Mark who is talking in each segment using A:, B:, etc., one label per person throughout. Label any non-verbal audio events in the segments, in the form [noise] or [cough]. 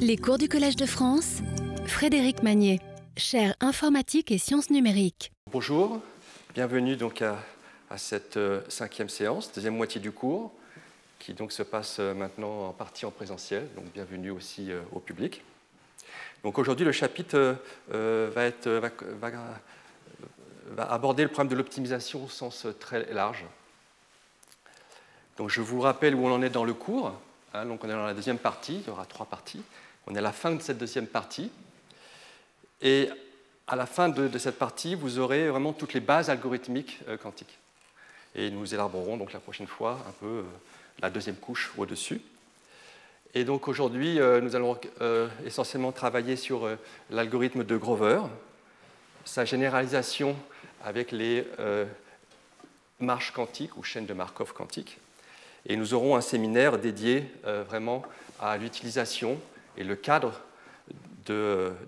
A: Les cours du Collège de France, Frédéric Magnier, chaire informatique et sciences numériques.
B: Bonjour, bienvenue donc à, cette euh, cinquième séance, deuxième moitié du cours, qui donc se passe euh, maintenant en partie en présentiel, donc bienvenue aussi euh, au public. Donc aujourd'hui, le chapitre va, être, va, aborder le problème de l'optimisation au sens très large. Donc je vous rappelle où on en est dans le cours. Hein, donc on est dans la deuxième partie, il y aura trois parties. On est à la fin de cette deuxième partie. Et à la fin de, cette partie, vous aurez vraiment toutes les bases algorithmiques euh, quantiques. Et nous élaborerons donc la prochaine fois un peu euh, la deuxième couche au-dessus. Et donc aujourd'hui, euh, nous allons essentiellement travailler sur l'algorithme de Grover, sa généralisation avec les marches quantiques ou chaînes de Markov quantiques. Et nous aurons un séminaire dédié vraiment à l'utilisation et le cadre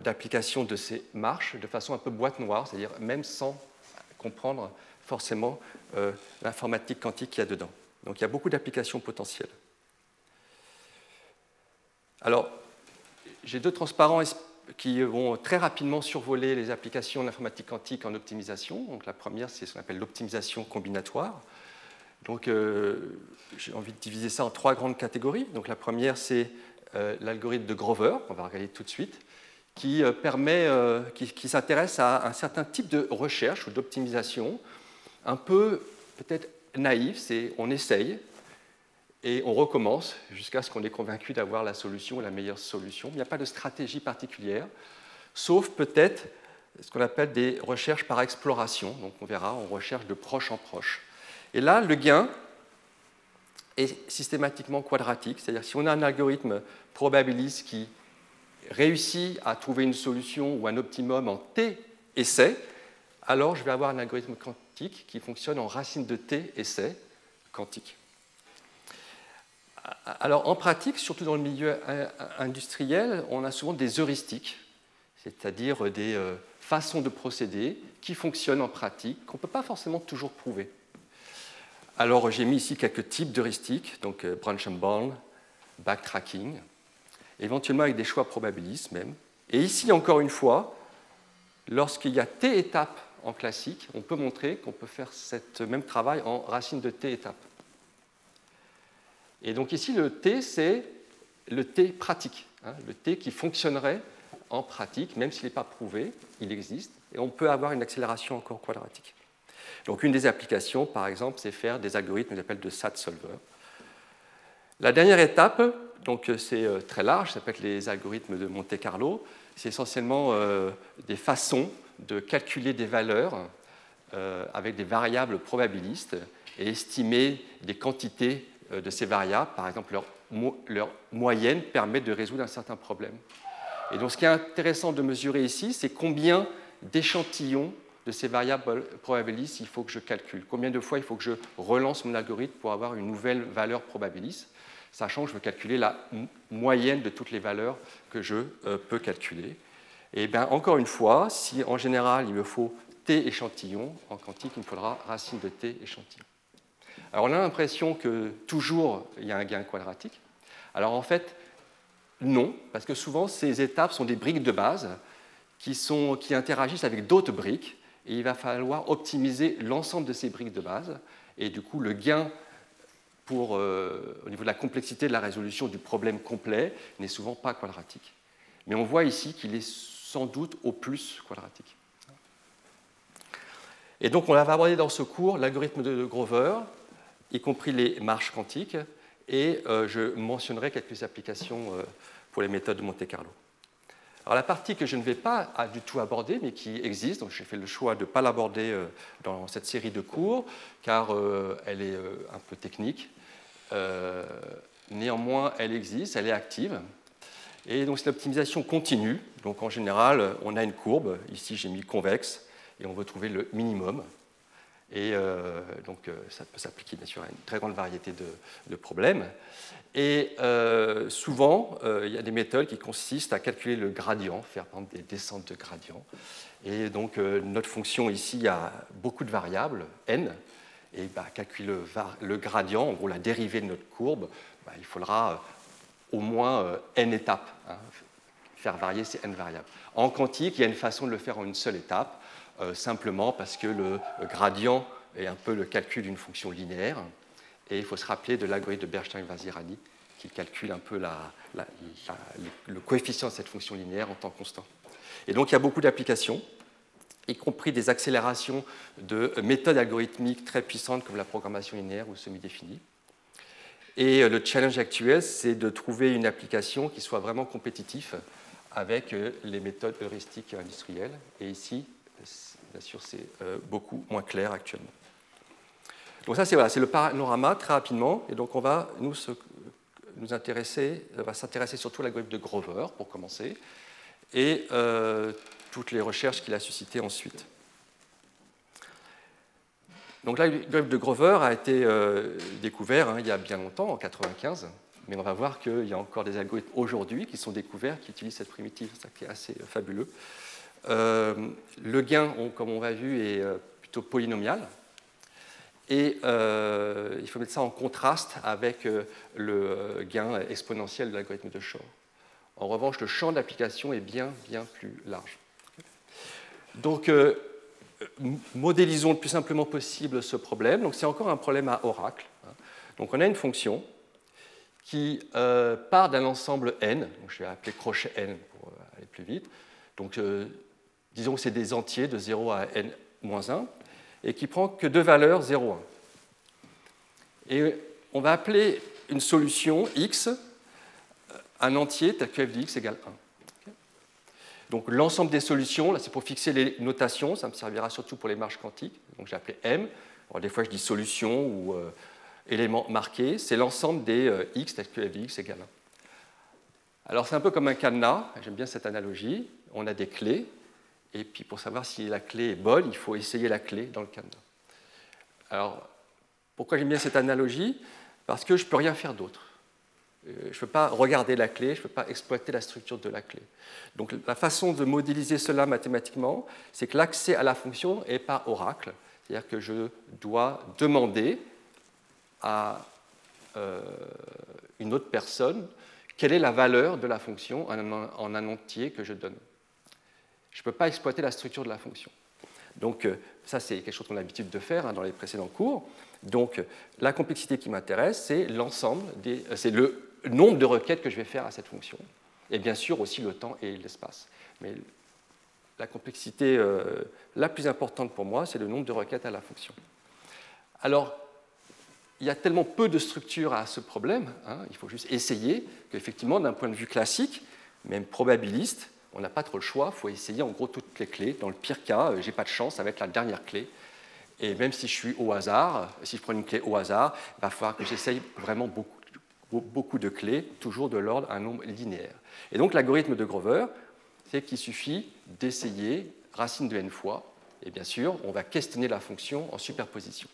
B: d'application de, ces marches de façon un peu boîte noire, c'est-à-dire même sans comprendre forcément euh, l'informatique quantique qu'il y a dedans. Donc il y a beaucoup d'applications potentielles. Alors, j'ai deux transparents qui vont très rapidement survoler les applications de l'informatique quantique en optimisation. Donc la première, c'est ce qu'on appelle l'optimisation combinatoire. Donc euh, j'ai envie de diviser ça en trois grandes catégories. Donc la première, c'est l'algorithme de Grover, on va regarder tout de suite, qui, euh, permet, euh, qui, s'intéresse à un certain type de recherche ou d'optimisation, un peu peut-être naïf, c'est on essaye et on recommence jusqu'à ce qu'on est convaincu d'avoir la solution, la meilleure solution. Il n'y a pas de stratégie particulière, sauf peut-être ce qu'on appelle des recherches par exploration. Donc on verra, on recherche de proche en proche. Et là, le gain, est systématiquement quadratique. C'est-à-dire si on a un algorithme probabiliste qui réussit à trouver une solution ou un optimum en t essais, alors je vais avoir un algorithme quantique qui fonctionne en racine de t essais quantique. Alors en pratique, surtout dans le milieu industriel, on a souvent des heuristiques, c'est-à-dire des euh, façons de procéder qui fonctionnent en pratique, qu'on ne peut pas forcément toujours prouver. Alors j'ai mis ici quelques types d'heuristiques, donc euh, branch and bound, backtracking, éventuellement avec des choix probabilistes même. Et ici encore une fois, lorsqu'il y a t étapes en classique, on peut montrer qu'on peut faire ce même travail en racine de t étapes. Et donc ici le t c'est le t pratique, hein, le t qui fonctionnerait en pratique, même s'il n'est pas prouvé, il existe, et on peut avoir une accélération encore quadratique. Donc une des applications, par exemple, c'est faire des algorithmes qu'on appelle de SAT solver. La dernière étape, donc euh, c'est euh, très large, ça s'appelle les algorithmes de Monte Carlo. C'est essentiellement euh, des façons de calculer des valeurs avec des variables probabilistes et estimer des quantités de ces variables. Par exemple, leur, leur moyenne permet de résoudre un certain problème. Et donc ce qui est intéressant de mesurer ici, c'est combien d'échantillons de ces variables probabilistes il faut que je calcule Combien de fois il faut que je relance mon algorithme pour avoir une nouvelle valeur probabiliste Sachant que je veux calculer la moyenne de toutes les valeurs que je euh, peux calculer. Et bien, encore une fois, si en général il me faut t échantillons, en quantique il me faudra racine de t échantillons. Alors on a l'impression que toujours il y a un gain quadratique. Alors en fait, non, parce que souvent ces étapes sont des briques de base qui, sont, qui interagissent avec d'autres briques il va falloir optimiser l'ensemble de ces briques de base. Et du coup, le gain pour, euh, au niveau de la complexité de la résolution du problème complet n'est souvent pas quadratique. Mais on voit ici qu'il est sans doute au plus quadratique. Et donc, on va aborder dans ce cours l'algorithme de Grover, y compris les marches quantiques, et euh, je mentionnerai quelques applications euh, pour les méthodes de Monte Carlo. Alors la partie que je ne vais pas du tout aborder, mais qui existe, donc j'ai fait le choix de ne pas l'aborder euh, dans cette série de cours, car euh, elle est euh, un peu technique. néanmoins, elle existe, elle est active. Et donc c'est l'optimisation continue. Donc en général, on a une courbe. Ici, j'ai mis convexe, et on veut trouver le minimum. Et donc ça peut s'appliquer bien sûr à une très grande variété de problèmes. Et euh, souvent, euh, il y a des méthodes qui consistent à calculer le gradient, faire des descentes de gradient. Et donc, euh, notre fonction ici a beaucoup de variables, n, et bah, calculer le, gradient, en gros la dérivée de notre courbe, bah, il faudra au moins n étapes. Hein. Faire varier ces n variables. En quantique, il y a une façon de le faire en une seule étape, simplement parce que le gradient est un peu le calcul d'une fonction linéaire. Et il faut se rappeler de l'algorithme de Bernstein-Vazirani qui calcule un peu le coefficient de cette fonction linéaire en temps constant. Et donc il y a beaucoup d'applications, y compris des accélérations de méthodes algorithmiques très puissantes comme la programmation linéaire ou semi-définie. Et le challenge actuel, c'est de trouver une application qui soit vraiment compétitive avec les méthodes heuristiques industrielles. Et ici, bien sûr, c'est euh, beaucoup moins clair actuellement. Donc ça, c'est le panorama très rapidement. Et donc on va nous, intéresser, va s'intéresser surtout à l'algorithme de Grover pour commencer, et euh, toutes les recherches qu'il a suscitées ensuite. Donc l'algorithme de Grover a été euh, découvert hein, il y a bien longtemps, en 1995, mais on va voir qu'il y a encore des algorithmes aujourd'hui qui sont découverts qui utilisent cette primitive, ça qui est assez fabuleux. Euh, le gain, comme on l'a vu, est plutôt polynomial, et euh, il faut mettre ça en contraste avec euh, le gain exponentiel de l'algorithme de Shor. En revanche, le champ d'application est bien, bien plus large. Donc, euh, modélisons le plus simplement possible ce problème. Donc, c'est encore un problème à oracle. Hein. Donc, on a une fonction qui part d'un ensemble n, donc je vais appeler crochet n pour aller plus vite. Donc, disons que c'est des entiers de 0 à n-1 et qui prend que deux valeurs 0, 1. Et on va appeler une solution x un entier tel que f de x égale 1. Donc l'ensemble des solutions, là c'est pour fixer les notations, ça me servira surtout pour les marges quantiques. Donc j'ai appelé M. Alors, des fois je dis solution ou euh, élément marqué, c'est l'ensemble des euh, x tel que f de x égale 1. Alors c'est un peu comme un cadenas, j'aime bien cette analogie. On a des clés, et puis pour savoir si la clé est bonne, il faut essayer la clé dans le cadenas. Alors, pourquoi j'aime bien cette analogie? Parce que je ne peux rien faire d'autre. Euh, je ne peux pas regarder la clé, je ne peux pas exploiter la structure de la clé. Donc la façon de modéliser cela mathématiquement, c'est que l'accès à la fonction est par oracle. C'est-à-dire que je dois demander à euh, une autre personne quelle est la valeur de la fonction en un entier que je donne. Je ne peux pas exploiter la structure de la fonction. Donc euh, ça, c'est quelque chose qu'on a l'habitude de faire hein, dans les précédents cours. Donc la complexité qui m'intéresse, c'est l'ensemble, euh, c'est le nombre de requêtes que je vais faire à cette fonction, et bien sûr aussi le temps et l'espace. Mais la complexité euh, la plus importante pour moi, c'est le nombre de requêtes à la fonction. Alors, il y a tellement peu de structure à ce problème, hein, il faut juste essayer qu'effectivement, d'un point de vue classique, même probabiliste, on n'a pas trop le choix, il faut essayer en gros toutes les clés. Dans le pire cas, euh, j'ai pas de chance avec la dernière clé. Et même si je suis au hasard, si je prends une clé au hasard, il va falloir que j'essaye vraiment beaucoup, beaucoup de clés, toujours de l'ordre d'un nombre linéaire. Et donc l'algorithme de Grover, c'est qu'il suffit d'essayer racine de n fois, et bien sûr, on va questionner la fonction en superposition.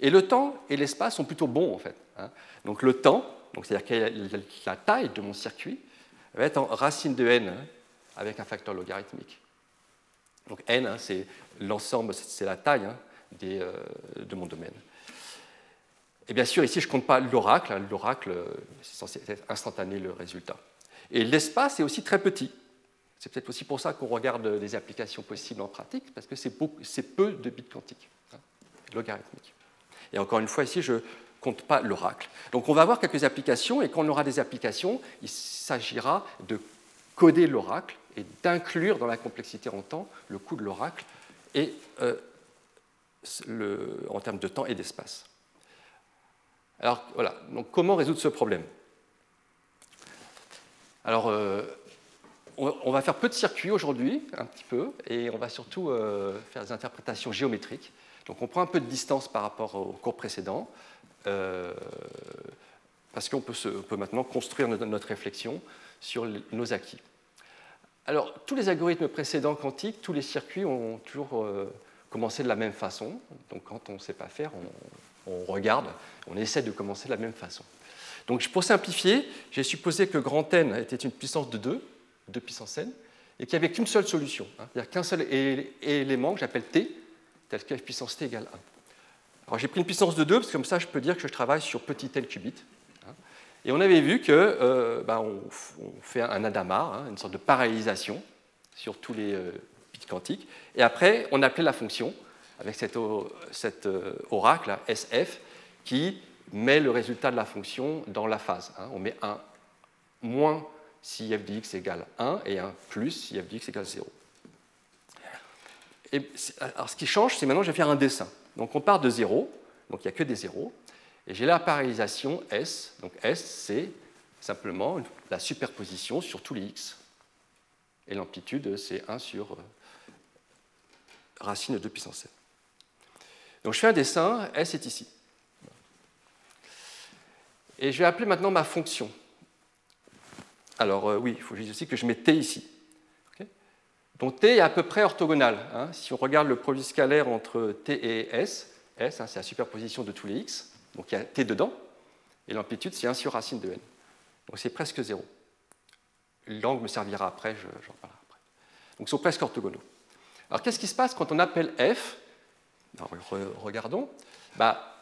B: Et le temps et l'espace sont plutôt bons en fait. Hein. Donc le temps, c'est-à-dire la taille de mon circuit, va être en racine de n hein, avec un facteur logarithmique. Donc n, hein, c'est l'ensemble, c'est la taille hein, euh, de mon domaine. Et bien sûr, ici, je ne compte pas l'oracle. L'oracle, euh, c'est censé être instantané le résultat. Et l'espace est aussi très petit. C'est peut-être aussi pour ça qu'on regarde les applications possibles en pratique, parce que c'est peu de bits quantiques, logarithmiques. Et encore une fois, ici, je compte pas l'oracle. Donc on va avoir quelques applications, et quand on aura des applications, il s'agira de coder l'oracle et d'inclure dans la complexité en temps le coût de l'oracle et euh, en termes de temps et d'espace. Alors voilà, donc comment résoudre ce problème? Alors euh, on, va faire peu de circuits aujourd'hui, un petit peu, et on va surtout euh, faire des interprétations géométriques. Donc on prend un peu de distance par rapport au cours précédent. Parce qu'on peut, maintenant construire notre, réflexion sur nos acquis. Alors, tous les algorithmes précédents quantiques, tous les circuits ont toujours euh, commencé de la même façon. Donc, quand on ne sait pas faire, on, regarde, on essaie de commencer de la même façon. Donc, pour simplifier, j'ai supposé que grand N était une puissance de 2, 2 puissance n, et qu'il n'y avait qu'une seule solution, hein. c'est-à-dire qu'un seul élément que j'appelle t, tel que f puissance t égale 1. Alors j'ai pris une puissance de 2, parce que comme ça je peux dire que je travaille sur petit n qubit. Et on avait vu que euh, bah, on, fait un Adamar, hein, une sorte de parallélisation sur tous les euh, bits quantiques. Et après, on appelait la fonction avec cet, euh, oracle SF qui met le résultat de la fonction dans la phase. Hein. On met un moins si f de x égale 1 et un plus si f de x égale 0. Et alors ce qui change, c'est maintenant je vais faire un dessin. Donc on part de 0, donc il n'y a que des zéros, et j'ai la parallélisation S. Donc S, c'est simplement la superposition sur tous les x. Et l'amplitude, c'est 1 sur euh, racine de 2 puissance 7. Donc je fais un dessin, S est ici. Et je vais appeler maintenant ma fonction. Alors euh, oui, il faut juste aussi que je mette t ici. Donc t est à peu près orthogonal. Hein. Si on regarde le produit scalaire entre t et s, s hein, c'est la superposition de tous les x, donc il y a t dedans, et l'amplitude c'est 1 sur racine de n. Donc c'est presque 0. L'angle me servira après, j'en parlerai après. Donc ils sont presque orthogonaux. Alors qu'est-ce qui se passe quand on appelle f? Regardons. Bah,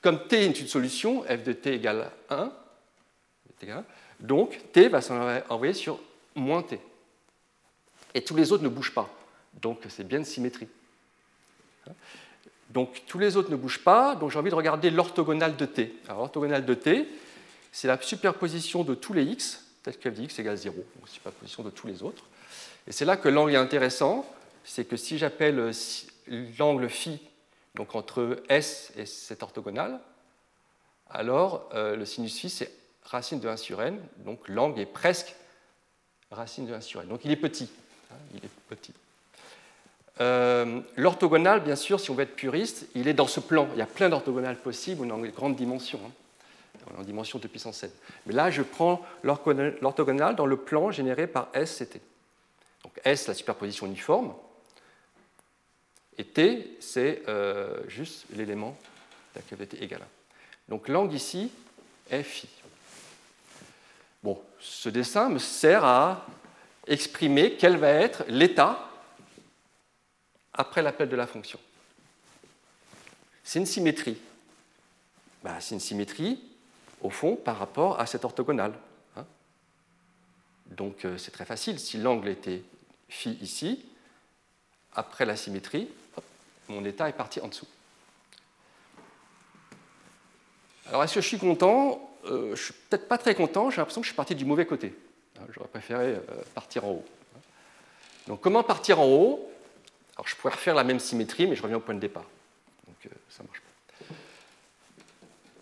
B: comme t est une solution, f de t égale 1, donc t va s'envoyer sur moins t. Et tous les autres ne bougent pas. Donc c'est bien de symétrie. Donc tous les autres ne bougent pas, donc j'ai envie de regarder l'orthogonale de t. Alors l'orthogonale de t, c'est la superposition de tous les x, tel que f de x égale 0, donc superposition de tous les autres. Et c'est là que l'angle est intéressant, c'est que si j'appelle l'angle phi, donc entre S et cette orthogonale, alors euh, le sinus phi, c'est racine de 1 sur n, donc l'angle est presque racine de 1 sur n. Donc il est petit. Hein, il est petit. Euh, l'orthogonale, bien sûr, si on veut être puriste, il est dans ce plan. Il y a plein d'orthogonales possibles dans les grandes dimensions, hein, en dimension de puissance 7. Mais là, je prends l'orthogonale dans le plan généré par S et T. Donc S, la superposition uniforme, et T, c'est euh, juste l'élément de la cavité égale 1. Donc l'angle ici est phi. Bon, ce dessin me sert à exprimer quel va être l'état après l'appel de la fonction. C'est une symétrie. Bah, c'est une symétrie, au fond, par rapport à cette orthogonale. Hein. Donc euh, c'est très facile. Si l'angle était phi ici, après la symétrie, mon état est parti en dessous. Alors est-ce que je suis content? Euh, Je ne suis peut-être pas très content, j'ai l'impression que je suis parti du mauvais côté. Hein, j'aurais préféré euh, partir en haut. Donc comment partir en haut? Alors je pourrais refaire la même symétrie, mais je reviens au point de départ. Donc euh, ça marche pas.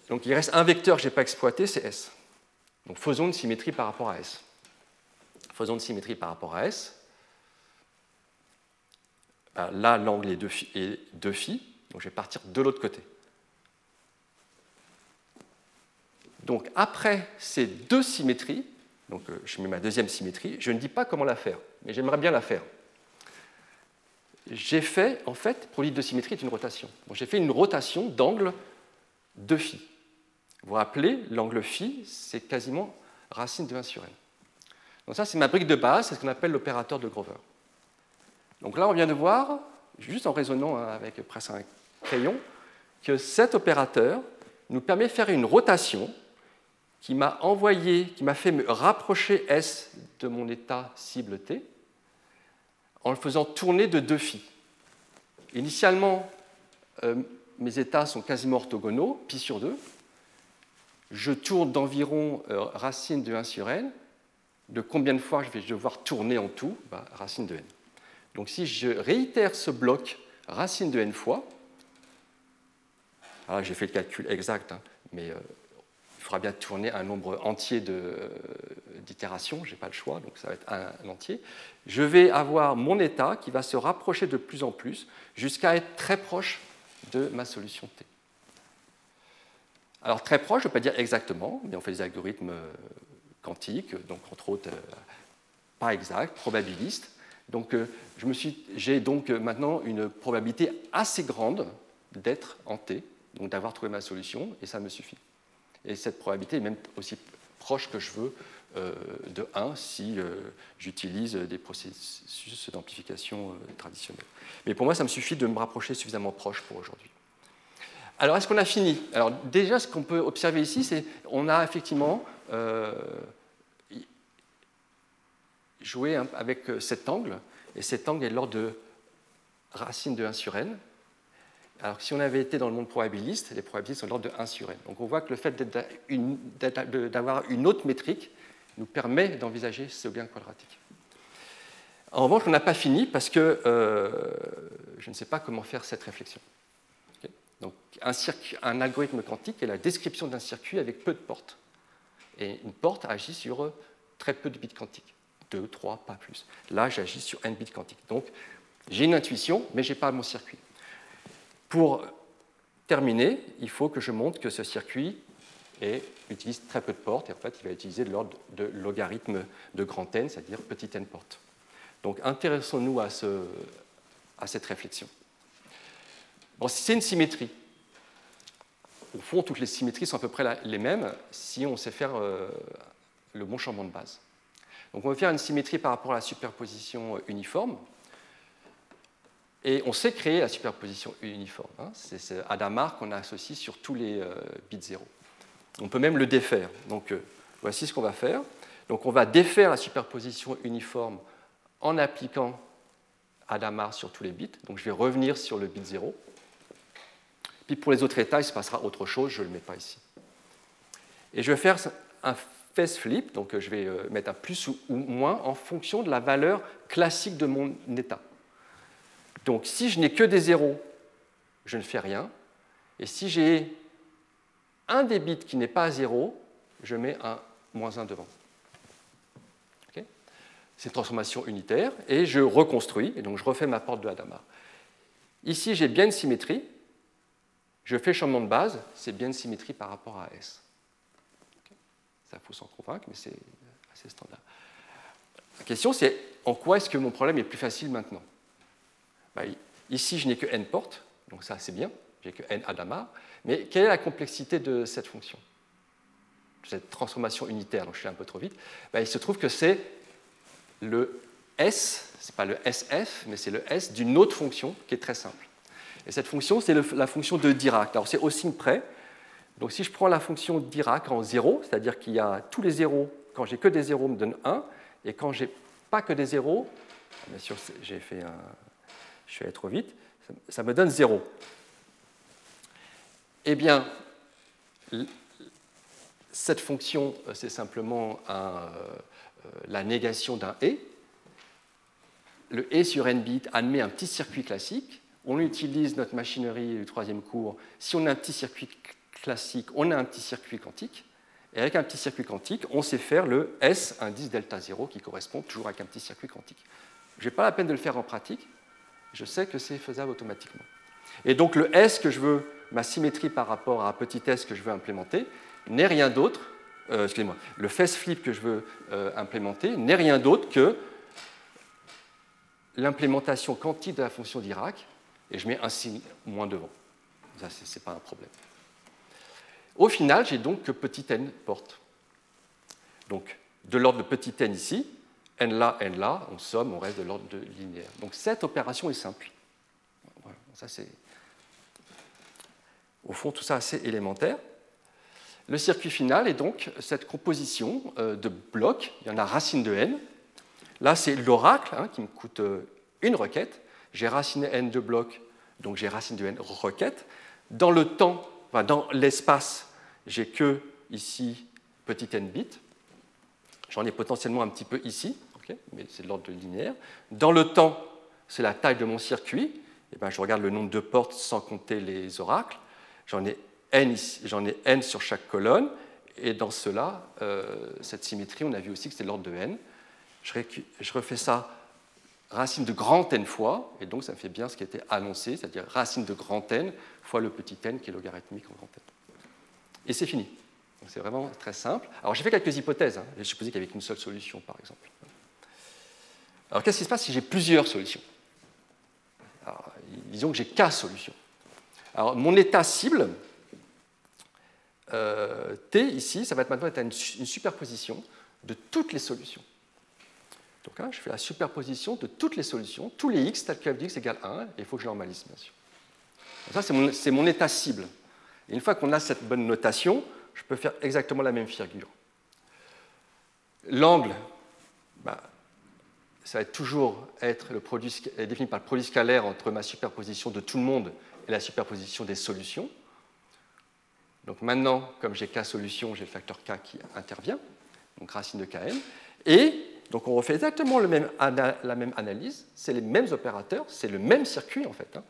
B: Donc il reste un vecteur que je n'ai pas exploité, c'est S. Donc faisons une symétrie par rapport à S. Faisons une symétrie par rapport à S. Ben, là, l'angle est 2 phi, donc je vais partir de l'autre côté. Donc après ces deux symétries, donc euh, je mets ma deuxième symétrie, je ne dis pas comment la faire, mais j'aimerais bien la faire. J'ai fait, en fait, pour l'idée de symétrie est une rotation. j'ai fait une rotation d'angle de phi. Vous vous rappelez, l'angle phi, c'est quasiment racine de 1 sur n. Donc ça, c'est ma brique de base, c'est ce qu'on appelle l'opérateur de Grover. Donc là, on vient de voir, juste en raisonnant avec presque un crayon, que cet opérateur nous permet de faire une rotation qui m'a envoyé, qui m'a fait me rapprocher S de mon état cible T en le faisant tourner de deux phi. Initialement, euh, mes états sont quasiment orthogonaux, pi sur 2. Je tourne d'environ euh, racine de 1 sur n. De combien de fois je vais devoir tourner en tout? Bah, Racine de n. Donc si je réitère ce bloc racine de n fois, j'ai fait le calcul exact, hein, mais euh, il faudra bien tourner un nombre entier d'itérations, je n'ai pas le choix, donc ça va être un, entier. Je vais avoir mon état qui va se rapprocher de plus en plus jusqu'à être très proche de ma solution T. Alors très proche, je ne veux pas dire exactement, mais on fait des algorithmes euh, quantiques, donc entre autres euh, pas exacts, probabilistes. Donc euh, j'ai donc maintenant une probabilité assez grande d'être en T, donc d'avoir trouvé ma solution, et ça me suffit. Et cette probabilité est même aussi proche que je veux euh, de 1 si euh, j'utilise des processus d'amplification euh, traditionnels. Mais pour moi, ça me suffit de me rapprocher suffisamment proche pour aujourd'hui. Alors, est-ce qu'on a fini? Alors, déjà, ce qu'on peut observer ici, c'est qu'on a effectivement jouer avec cet angle, et cet angle est de l'ordre de racine de 1 sur n. Alors si on avait été dans le monde probabiliste, les probabilistes sont de l'ordre de 1 sur n. Donc on voit que le fait d'avoir une autre métrique nous permet d'envisager ce gain quadratique. En revanche, on n'a pas fini parce que euh, je ne sais pas comment faire cette réflexion. Donc, un, un, algorithme quantique est la description d'un circuit avec peu de portes. Et une porte agit sur très peu de bits quantiques. 2, 3, pas plus. Là, j'agis sur n bits quantiques. Donc, j'ai une intuition, mais je n'ai pas mon circuit. Pour terminer, il faut que je montre que ce circuit utilise très peu de portes, et en fait, il va utiliser de l'ordre de logarithme de grand n, c'est-à-dire petit n portes. Donc, intéressons-nous à, ce, à, cette réflexion. Bon, c'est une symétrie. Au fond, toutes les symétries sont à peu près les mêmes si on sait faire euh, le bon changement de base. Donc, on va faire une symétrie par rapport à la superposition uniforme. Et on sait créer la superposition uniforme. Hein. C'est Adamar qu'on associe sur tous les euh, bits 0. On peut même le défaire. Donc euh, voici ce qu'on va faire. Donc on va défaire la superposition uniforme en appliquant Adamar sur tous les bits. Donc je vais revenir sur le bit 0. Puis pour les autres états, il se passera autre chose, je ne le mets pas ici. Et je vais faire un phase flip, donc je vais euh, mettre un plus ou moins en fonction de la valeur classique de mon état. Donc si je n'ai que des zéros, je ne fais rien. Et si j'ai un des bits qui n'est pas à 0, je mets un moins 1 devant. C'est une transformation unitaire, et je reconstruis, et donc je refais ma porte de Hadamard. Ici, j'ai bien une symétrie. Je fais changement de base, c'est bien une symétrie par rapport à S. Ça, faut s'en convaincre, mais c'est assez standard. La question, c'est en quoi est-ce que mon problème est plus facile maintenant? Bah, Ici, je n'ai que n portes, donc ça, c'est bien. J'ai que n Hadamard. Mais quelle est la complexité de cette fonction Cette transformation unitaire, donc je suis un peu trop vite. Ben, il se trouve que c'est le S, ce n'est pas le SF, mais c'est le S d'une autre fonction qui est très simple. Et cette fonction, c'est la fonction de Dirac. Alors c'est au signe près. Donc si je prends la fonction Dirac en 0, c'est-à-dire qu'il y a tous les zéros, quand j'ai que des zéros, me donne 1, et quand j'ai pas que des zéros, bien sûr, j'ai fait un, je suis allé trop vite, ça me donne 0. Eh bien, cette fonction, euh, c'est simplement euh, la négation d'un et. Le et sur n bits admet un petit circuit classique. On utilise notre machinerie du troisième cours. Si on a un petit circuit classique, on a un petit circuit quantique. Et avec un petit circuit quantique, on sait faire le S indice delta 0 qui correspond toujours avec un petit circuit quantique. Je n'ai pas la peine de le faire en pratique. Je sais que c'est faisable automatiquement. Et donc le S que je veux ma symétrie par rapport à petit s que je veux implémenter n'est rien d'autre, euh, excusez-moi, le phase flip que je veux euh, implémenter n'est rien d'autre que l'implémentation quantique de la fonction d'Irak, et je mets un signe moins devant. Ça, ce n'est pas un problème. Au final, j'ai donc que petit n porte. Donc, de l'ordre de petit n ici, n là, n là, on somme, on reste de l'ordre de linéaire. Donc, cette opération est simple. Ça, c'est au fond, tout ça assez élémentaire. Le circuit final est donc cette composition euh, de blocs. Il y en a racine de n. Là, c'est l'oracle hein, qui me coûte euh, une requête. J'ai racine n de blocs, donc j'ai racine de n requête. Dans le temps, dans l'espace, j'ai que ici petit n bits. J'en ai potentiellement un petit peu ici, mais c'est de l'ordre linéaire. Dans le temps, c'est la taille de mon circuit. Et eh ben, je regarde le nombre de portes sans compter les oracles. J'en ai, n j'en ai n sur chaque colonne, et dans cela, euh, cette symétrie, on a vu aussi que c'est l'ordre de n. Je, je, refais ça racine de grand n fois, et donc ça me fait bien ce qui était annoncé, c'est-à-dire racine de grand n fois le petit n qui est logarithmique en grand n. Et c'est fini. C'est vraiment très simple. Alors j'ai fait quelques hypothèses. Hein. J'ai supposé qu'il n'y avait qu'une seule solution, par exemple. Alors qu'est-ce qui se passe si j'ai plusieurs solutions Alors, Disons que j'ai k solutions. Alors, mon état cible, euh, T ici, ça va être maintenant être une, superposition de toutes les solutions. Donc hein, je fais la superposition de toutes les solutions, tous les x, tel que f de x égale 1, et il faut que je normalise, bien sûr. ça, c'est mon, état cible. Et une fois qu'on a cette bonne notation, je peux faire exactement la même figure. l'angle, bah, ça va toujours être le produit, défini par le produit scalaire entre ma superposition de tout le monde et la superposition des solutions. Donc maintenant, comme j'ai k solutions, j'ai le facteur k qui intervient, donc racine de kn. Et donc on refait exactement la même analyse, c'est les mêmes opérateurs, c'est le même circuit en fait. Hein.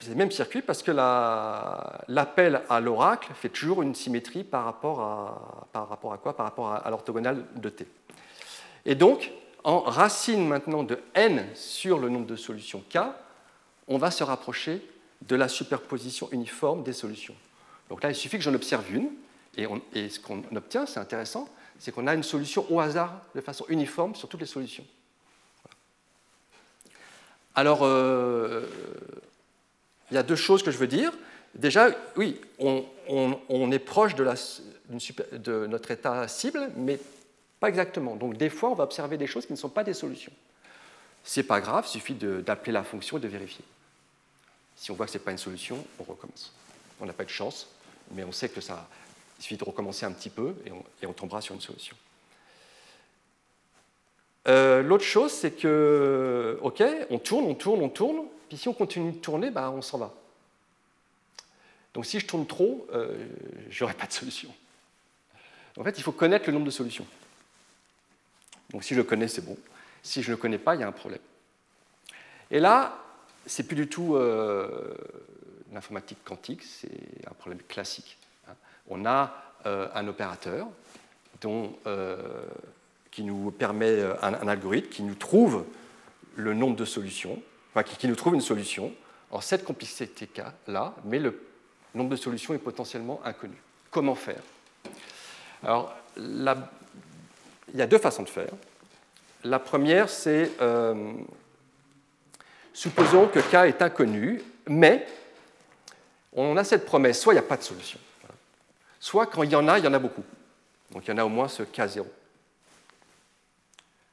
B: C'est le même circuit parce que l'appel à l'oracle fait toujours une symétrie par rapport à, par rapport à quoi? Par rapport à, l'orthogonale de t. Et donc, en racine maintenant de n sur le nombre de solutions k, on va se rapprocher de la superposition uniforme des solutions. Donc là, il suffit que j'en observe une, et, et ce qu'on obtient, c'est intéressant, c'est qu'on a une solution au hasard de façon uniforme sur toutes les solutions. Alors, euh, il y a deux choses que je veux dire. Déjà, oui, on, est proche de, notre état cible, mais pas exactement. Donc des fois, on va observer des choses qui ne sont pas des solutions. C'est pas grave, il suffit d'appeler la fonction et de vérifier. Si on voit que ce n'est pas une solution, on recommence. On n'a pas de chance, mais on sait que ça, il suffit de recommencer un petit peu et on, et on tombera sur une solution. Euh, l'autre chose, c'est que, OK, on tourne, on tourne, on tourne, puis si on continue de tourner, bah, on s'en va. Donc si je tourne trop, euh, je n'aurai pas de solution. En fait, il faut connaître le nombre de solutions. Donc si je le connais, c'est bon. Si je ne le connais pas, il y a un problème. Et là, c'est plus du tout euh, l'informatique quantique, c'est un problème classique. Hein. On a euh, un opérateur dont, qui nous permet un, un, algorithme qui nous trouve le nombre de solutions qui, nous trouve une solution en cette complexité-là, mais le nombre de solutions est potentiellement inconnu. Comment faire? Alors, il y a deux façons de faire. La première, c'est euh, supposons que K est inconnu, mais on a cette promesse, soit il n'y a pas de solution, soit quand il y en a, il y en a beaucoup. Donc il y en a au moins ce K0.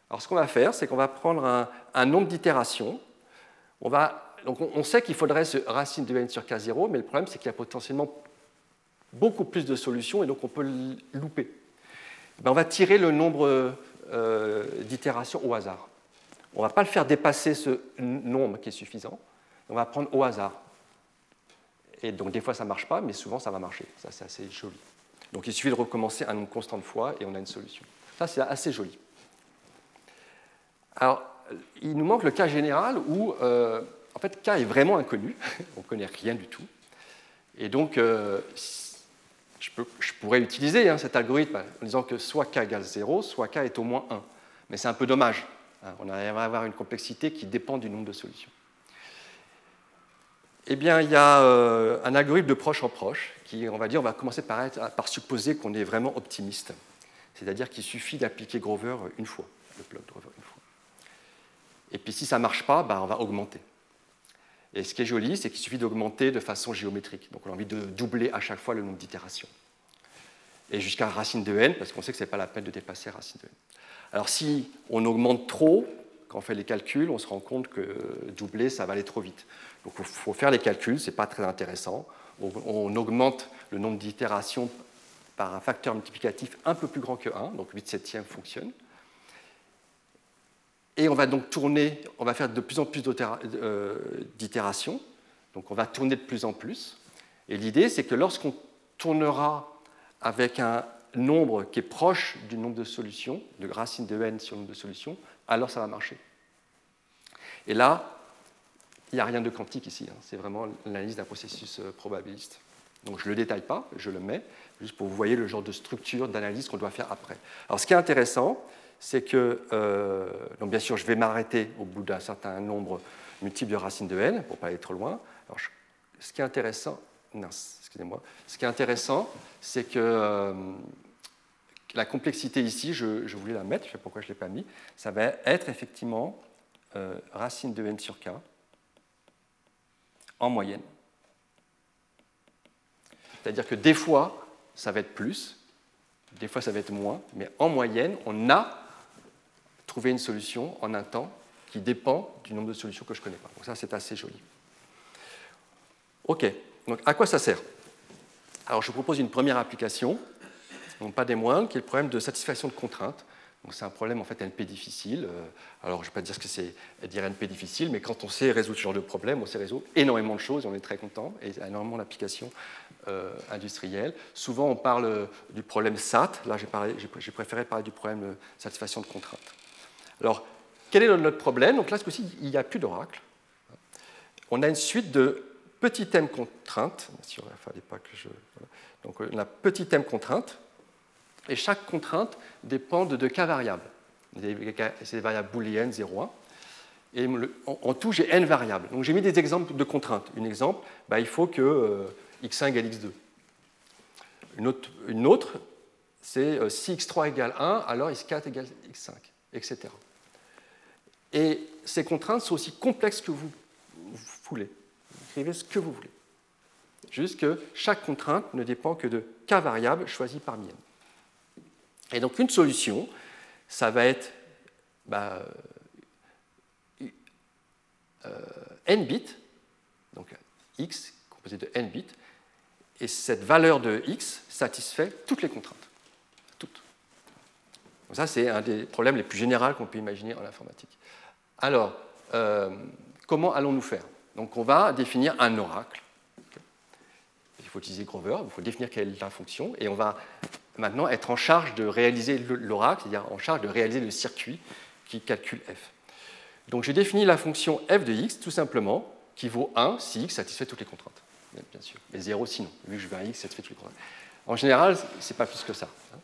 B: Alors ce qu'on va faire, c'est qu'on va prendre un nombre d'itérations on, va, donc on sait qu'il faudrait ce racine de n sur k0, mais le problème c'est qu'il y a potentiellement beaucoup plus de solutions et donc on peut louper. Ben, on va tirer le nombre euh, d'itérations au hasard. On ne va pas le faire dépasser ce nombre qui est suffisant, on va prendre au hasard. Et donc des fois ça ne marche pas, mais souvent ça va marcher. Ça c'est assez joli. Donc il suffit de recommencer un nombre constant de fois et on a une solution. Ça c'est assez joli. Alors il nous manque le cas général où, euh, en fait, K est vraiment inconnu, [laughs] on ne connaît rien du tout. Et donc, euh, je, pourrais utiliser hein, cet algorithme en disant que soit K égale 0, soit K est au moins 1. Mais c'est un peu dommage. Hein, on va avoir une complexité qui dépend du nombre de solutions. Eh bien, il y a euh, un algorithme de proche en proche qui, on va dire, on va commencer par, par supposer qu'on est vraiment optimiste. C'est-à-dire qu'il suffit d'appliquer Grover une fois, le bloc Grover une fois. Et puis si ça ne marche pas, bah, on va augmenter. Et ce qui est joli, c'est qu'il suffit d'augmenter de façon géométrique. Donc on a envie de doubler à chaque fois le nombre d'itérations. Et jusqu'à racine de n, parce qu'on sait que ce n'est pas la peine de dépasser racine de n. Alors si on augmente trop, quand on fait les calculs, on se rend compte que doubler, ça va aller trop vite. Donc il faut faire les calculs, ce n'est pas très intéressant. On, augmente le nombre d'itérations par un facteur multiplicatif un peu plus grand que 1, donc 8 septièmes fonctionne. Et on va donc tourner, on va faire de plus en plus euh, d'itérations, donc on va tourner de plus en plus. Et l'idée, c'est que lorsqu'on tournera avec un nombre qui est proche du nombre de solutions, de racine de n sur le nombre de solutions, alors ça va marcher. Et là, il n'y a rien de quantique ici, hein. c'est vraiment l'analyse d'un processus euh, probabiliste. Donc je ne le détaille pas, je le mets, juste pour que vous voyez le genre de structure d'analyse qu'on doit faire après. Alors ce qui est intéressant, c'est que, euh, donc bien sûr, je vais m'arrêter au bout d'un certain nombre multiple de racines de n pour pas aller trop loin. Alors, ce qui est intéressant, non, excusez-moi, ce qui est intéressant, c'est que euh, la complexité ici, je, voulais la mettre, je ne sais pourquoi je ne l'ai pas mis, ça va être effectivement euh, racine de n sur k en moyenne. C'est-à-dire que des fois, ça va être plus, des fois ça va être moins, mais en moyenne, on a trouver une solution en un temps qui dépend du nombre de solutions que je ne connais pas. Donc ça, c'est assez joli. OK, donc à quoi ça sert? Alors je vous propose une première application donc pas des moindres, qui est le problème de satisfaction de contraintes. c'est un problème en fait NP difficile. Euh, alors je ne vais pas dire ce que c'est dire NP difficile, mais quand on sait résoudre ce genre de problème, on sait résoudre énormément de choses et on est très content et il énormément d'applications euh, industrielles. Souvent on parle du problème SAT. Là j'ai préféré parler du problème de satisfaction de contraintes. Alors quel est notre problème? Donc là, ce coup-ci, il n'y a plus d'oracle. On a une suite de petits thèmes contraintes. Si on fallait pas que je... Donc on a petit thème contraintes. Et chaque contrainte dépend de deux cas variables. C'est des variables booléennes 0, 1. Et en, tout, j'ai n variables. Donc j'ai mis des exemples de contraintes. Un exemple, bah, il faut que euh, x1 égale x2. Une autre, une autre c'est euh, si x3 égale 1, alors x4 égale x5, etc. Et ces contraintes sont aussi complexes que vous, voulez. Écrivez ce que vous voulez. Juste que chaque contrainte ne dépend que de k variables choisies parmi elles. Et donc une solution, ça va être bah, euh, n bits, donc x composé de n bits, et cette valeur de x satisfait toutes les contraintes. Toutes. Donc ça, c'est un des problèmes les plus généraux qu'on peut imaginer en informatique. Alors, euh, comment allons-nous faire? Donc on va définir un oracle. Il faut utiliser Grover, il faut définir quelle est la fonction, et on va maintenant être en charge de réaliser l'oracle, c'est-à-dire en charge de réaliser le circuit qui calcule f. Donc j'ai défini la fonction f de x tout simplement qui vaut 1 si x satisfait toutes les contraintes, bien sûr, et 0 sinon, vu que je veux un x satisfait toutes les contraintes. En général, ce n'est pas plus que ça. Hein.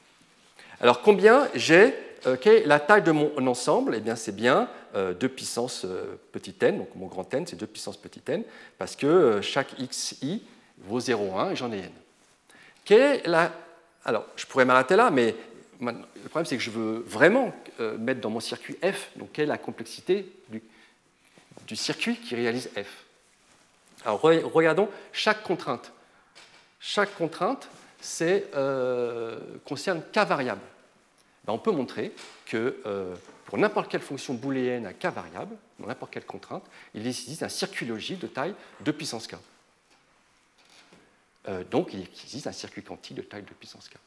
B: Alors combien j'ai, euh, la taille de mon ensemble? Eh bien c'est bien 2 euh, puissance euh, petit n, donc mon grand n c'est 2 puissance petit n, parce que chaque xi vaut 0,1 et j'en ai n. Quelle est la alors, je pourrais m'arrêter là, mais le problème, c'est que je veux vraiment euh, mettre dans mon circuit F, donc quelle est la complexité du, circuit qui réalise F. Alors, regardons chaque contrainte. Chaque contrainte euh, concerne K variable. Ben, on peut montrer que euh, pour n'importe quelle fonction booléenne à K variable, dans n'importe quelle contrainte, il existe un circuit logique de taille 2 puissance K. Euh, donc il existe un circuit quantique de taille de puissance k.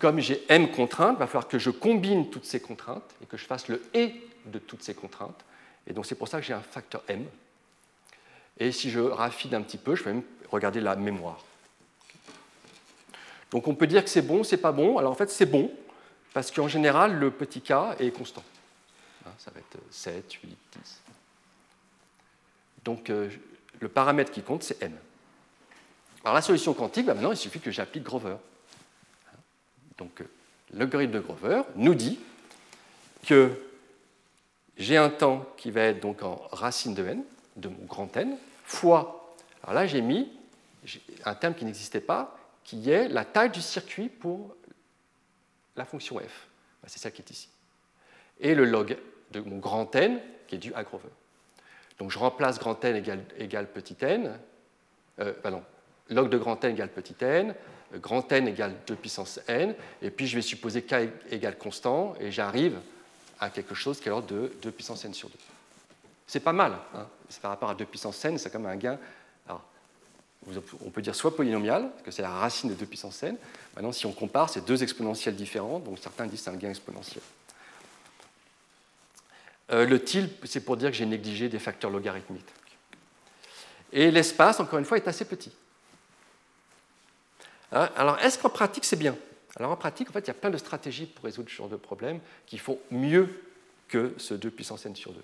B: Comme j'ai m contraintes, il va falloir que je combine toutes ces contraintes et que je fasse le et de toutes ces contraintes. Et donc c'est pour ça que j'ai un facteur m. Et si je raffine un petit peu, je peux même regarder la mémoire. Donc on peut dire que c'est bon, c'est pas bon. Alors en fait c'est bon, parce qu'en général le petit k est constant. Hein, ça va être 7, 8, 10. Donc euh, le paramètre qui compte c'est m. Alors la solution quantique, bah, maintenant il suffit que j'applique Grover. Donc l'algorithme de Grover nous dit que j'ai un temps qui va être donc en racine de n, de mon grand n, fois, alors là j'ai mis un terme qui n'existait pas, qui est la taille du circuit pour la fonction f. Bah, c'est ça qui est ici. Et le log de mon grand n qui est dû à Grover. Donc je remplace grand n égale, petit n, euh, pardon, log de grand n égale petit n, grand n égale 2 puissance n, et puis je vais supposer k égale constant, et j'arrive à quelque chose qui est l'ordre de 2 puissance n sur 2. C'est pas mal, hein. par rapport à 2 puissance n, c'est quand même un gain. On peut dire soit polynomial, parce que c'est la racine de 2 puissance n. Maintenant, si on compare, c'est deux exponentiels différents, donc certains disent c'est un gain exponentiel. Euh, le tilde, c'est pour dire que j'ai négligé des facteurs logarithmiques. Et l'espace, encore une fois, est assez petit. Hein, alors, est-ce qu'en pratique, c'est bien? Alors, en pratique, en fait, il y a plein de stratégies pour résoudre ce genre de problème qui font mieux que ce 2 puissance n sur 2.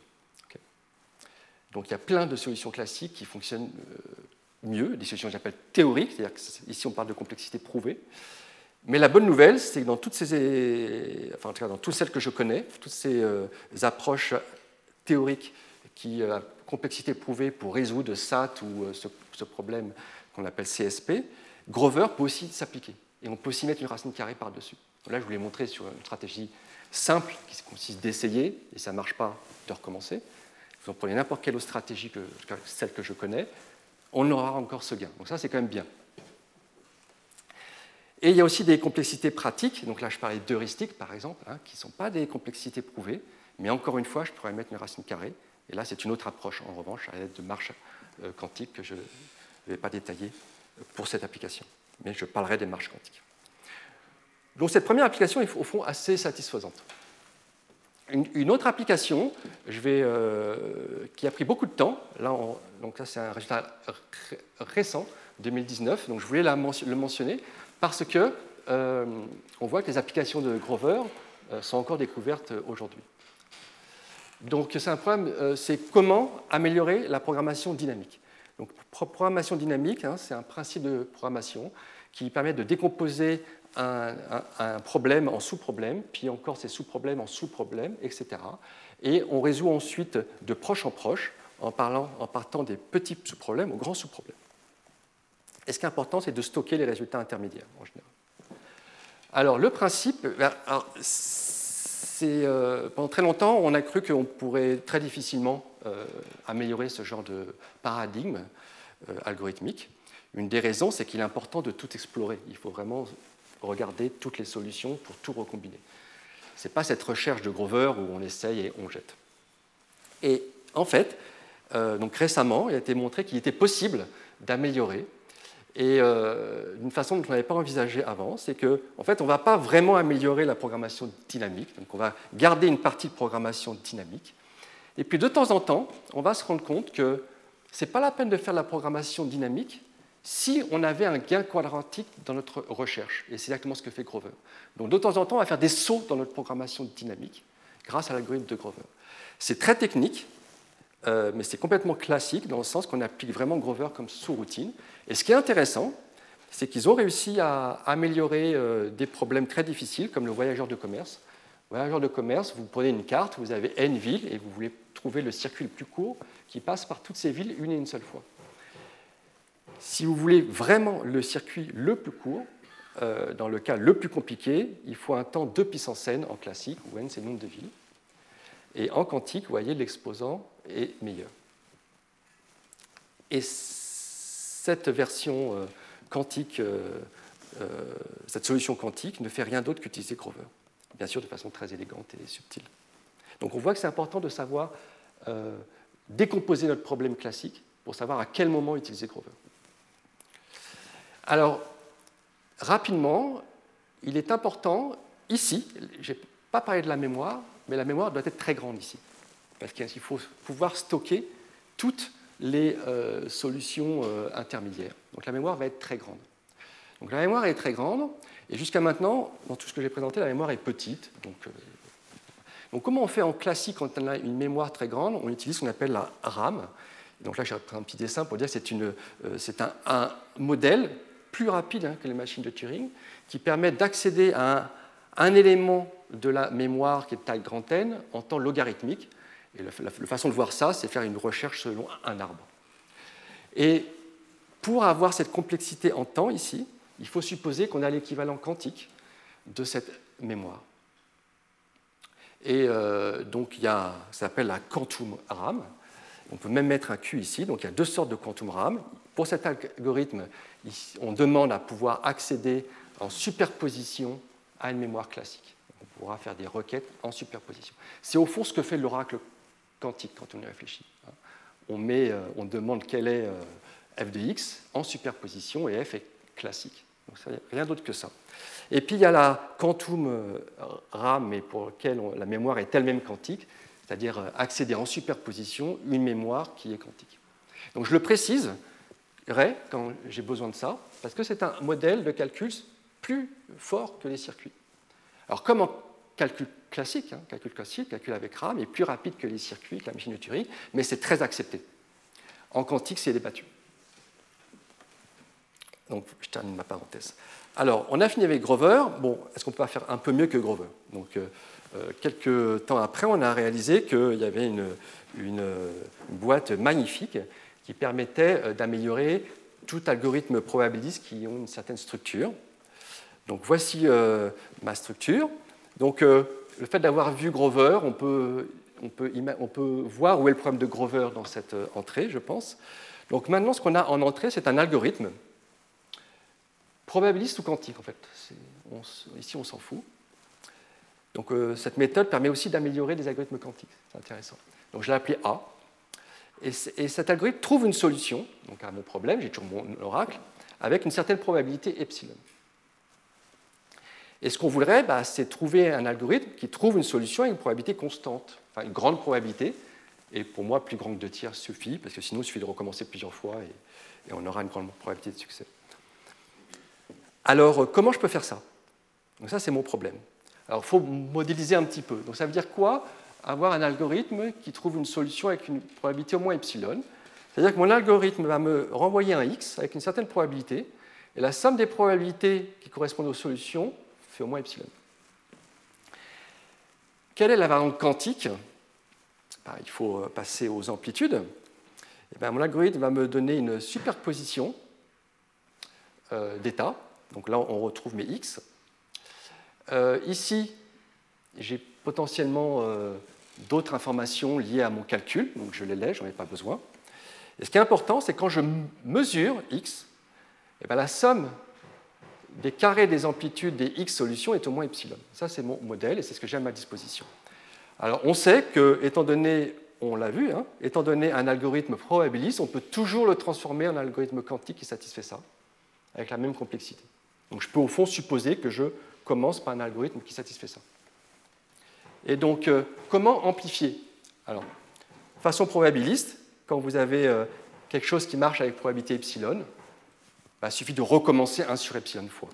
B: Donc, il y a plein de solutions classiques qui fonctionnent euh, mieux, des solutions que j'appelle théoriques, c'est-à-dire qu'ici, on parle de complexité prouvée. Mais la bonne nouvelle, c'est que dans toutes ces, enfin, dans toutes celles que je connais, toutes ces euh, approches théoriques qui euh, complexité prouvée pour résoudre SAT ou ce problème qu'on appelle CSP, Grover peut aussi s'appliquer. Et on peut aussi mettre une racine carrée par-dessus. Là, je vous l'ai montré sur une stratégie simple qui consiste d'essayer, et ça ne marche pas, de recommencer. Vous en prenez n'importe quelle autre stratégie que celle que je connais, on aura encore ce gain. Donc ça, c'est quand même bien. Et il y a aussi des complexités pratiques. Donc là, je parlais d'heuristiques, par exemple, hein, qui ne sont pas des complexités prouvées. Mais encore une fois, je pourrais mettre une racine carrée. Et là, c'est une autre approche, en revanche, à l'aide de marches euh, quantiques que je ne vais pas détailler pour cette application. Mais je parlerai des marches quantiques. Donc cette première application est au fond assez satisfaisante. Une, autre application euh, qui a pris beaucoup de temps, là, donc c'est un résultat récent, 2019, donc je voulais le mentionner parce que euh, on voit que les applications de Grover euh, sont encore découvertes aujourd'hui. Donc c'est un problème, c'est comment améliorer la programmation dynamique. Donc programmation dynamique, hein, c'est un principe de programmation qui permet de décomposer un, problème en sous-problèmes, puis encore ces sous-problèmes en sous-problèmes, etc. Et on résout ensuite de proche en proche en, partant des petits sous-problèmes aux grands sous-problèmes. Et ce qui est important, c'est de stocker les résultats intermédiaires en général. Alors le principe, ben, euh, pendant très longtemps, on a cru qu'on pourrait très difficilement euh, améliorer ce genre de paradigme euh, algorithmique. Une des raisons, c'est qu'il est important de tout explorer. Il faut vraiment regarder toutes les solutions pour tout recombiner. Ce n'est pas cette recherche de Grover où on essaye et on jette. Et en fait, euh, donc récemment, il a été montré qu'il était possible d'améliorer et euh, d'une façon dont on n'avait pas envisagé avant, c'est qu'en en fait, on ne va pas vraiment améliorer la programmation dynamique, donc on va garder une partie de programmation dynamique, et puis de temps en temps, on va se rendre compte que ce n'est pas la peine de faire la programmation dynamique si on avait un gain quadratique dans notre recherche. Et c'est exactement ce que fait Grover. Donc de temps en temps, on va faire des sauts dans notre programmation dynamique grâce à l'algorithme de Grover. C'est très technique, euh, mais c'est complètement classique dans le sens qu'on applique vraiment Grover comme sous-routine. Et ce qui est intéressant, c'est qu'ils ont réussi à améliorer euh, des problèmes très difficiles comme le voyageur de commerce. Voyageur de commerce, vous prenez une carte, vous avez n villes et vous voulez trouver le circuit le plus court qui passe par toutes ces villes une et une seule fois. Si vous voulez vraiment le circuit le plus court, euh, dans le cas le plus compliqué, il faut un temps 2 puissance n en classique, où n c'est le nombre de villes. Et en quantique, vous voyez, l'exposant est meilleur. Et cette version euh, quantique, euh, cette solution quantique ne fait rien d'autre qu'utiliser Grover, bien sûr de façon très élégante et subtile. Donc on voit que c'est important de savoir décomposer notre problème classique pour savoir à quel moment utiliser Grover. Alors, rapidement, il est important, ici, je n'ai pas parlé de la mémoire, mais la mémoire doit être très grande ici, parce qu'il faut pouvoir stocker toutes les euh, solutions euh, intermédiaires. Donc la mémoire va être très grande. Donc la mémoire est très grande, et jusqu'à maintenant, dans tout ce que j'ai présenté, la mémoire est petite. Donc, euh, comment on fait en classique quand on a une mémoire très grande? On utilise ce qu'on appelle la RAM. Donc là, j'ai pris un petit dessin pour dire que c'est un modèle plus rapide hein, que les machines de Turing, qui permettent d'accéder à un, élément de la mémoire qui est de taille grand N en temps logarithmique. Et la, façon de voir ça, c'est faire une recherche selon un arbre. Et pour avoir cette complexité en temps ici, il faut supposer qu'on a l'équivalent quantique de cette mémoire. Et euh, donc, il y a, ça s'appelle la quantum RAM. On peut même mettre un Q ici. Donc, il y a deux sortes de quantum RAM. Pour cet algorithme, on demande à pouvoir accéder en superposition à une mémoire classique. On pourra faire des requêtes en superposition. C'est au fond ce que fait l'oracle quantique quand on y réfléchit. On, met, euh, on demande quel est euh, f de x en superposition et f est classique. Donc rien d'autre que ça. Et puis il y a la quantum euh, RAM, mais pour laquelle la mémoire est elle-même quantique, c'est-à-dire accéder en superposition une mémoire qui est quantique. Donc je le précise, quand j'ai besoin de ça, parce que c'est un modèle de calcul plus fort que les circuits. Alors comme en calcul classique, hein, calcul classique, calcul avec RAM est plus rapide que les circuits, que la machine de Turing, mais c'est très accepté. En quantique, c'est débattu. Donc je termine ma parenthèse. Alors, on a fini avec Grover. Bon, est-ce qu'on peut pas faire un peu mieux que Grover? Donc, euh, euh, quelques temps après, on a réalisé qu'il y avait une boîte magnifique qui permettait euh, d'améliorer tout algorithme probabiliste qui ont une certaine structure. Donc voici euh, ma structure. Donc euh, le fait d'avoir vu Grover, on peut, on, peut, on peut, voir où est le problème de Grover dans cette entrée, je pense. Donc maintenant, ce qu'on a en entrée, c'est un algorithme probabiliste ou quantique, en fait. ici, on s'en fout. Donc cette méthode permet aussi d'améliorer des algorithmes quantiques. C'est intéressant. Donc je l'ai appelé A. Et, cet algorithme trouve une solution donc à mon problème, j'ai toujours mon oracle, avec une certaine probabilité epsilon. Et ce qu'on voudrait, bah, c'est trouver un algorithme qui trouve une solution avec une probabilité constante, enfin une grande probabilité. Et pour moi, plus grand que deux tiers suffit, parce que sinon, il suffit de recommencer plusieurs fois et, et on aura une grande probabilité de succès. Alors, comment je peux faire ça? Donc ça, c'est mon problème. Alors, il faut modéliser un petit peu. Donc, ça veut dire quoi? Avoir un algorithme qui trouve une solution avec une probabilité au moins epsilon. C'est-à-dire que mon algorithme va me renvoyer un x avec une certaine probabilité, et la somme des probabilités qui correspondent aux solutions fait au moins epsilon. Quelle est la variante quantique? Ben, Il faut passer aux amplitudes. Et ben, mon algorithme va me donner une superposition euh, d'états. Donc là, on retrouve mes x. Euh, ici, j'ai potentiellement euh, d'autres informations liées à mon calcul, donc je les laisse, je n'en ai pas besoin. Et ce qui est important, c'est quand je mesure x, et eh bien la somme des carrés des amplitudes des x solutions est au moins epsilon. Ça, c'est mon modèle et c'est ce que j'ai à ma disposition. Alors, on sait que, étant donné, on l'a vu, hein, étant donné un algorithme probabiliste, on peut toujours le transformer en algorithme quantique qui satisfait ça, avec la même complexité. Donc, je peux au fond supposer que je commence par un algorithme qui satisfait ça. Et donc, euh, comment amplifier Alors, façon probabiliste, quand vous avez euh, quelque chose qui marche avec probabilité epsilon, bah, il suffit de recommencer 1 sur epsilon fois.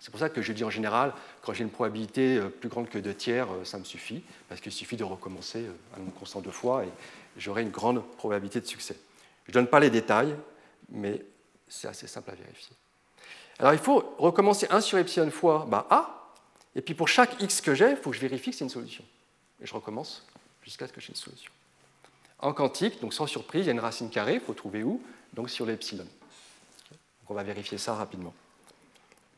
B: C'est pour ça que je dis en général, quand j'ai une probabilité euh, plus grande que 2 tiers, ça me suffit, parce qu'il suffit de recommencer un nombre constant deux fois et j'aurai une grande probabilité de succès. Je ne donne pas les détails, mais c'est assez simple à vérifier. Alors il faut recommencer 1 sur epsilon fois bah, A, et puis pour chaque x que j'ai, il faut que je vérifie que c'est une solution. Et je recommence jusqu'à ce que j'ai une solution. En quantique, donc sans surprise, il y a une racine carrée, il faut trouver où Donc sur l'epsilon. On va vérifier ça rapidement.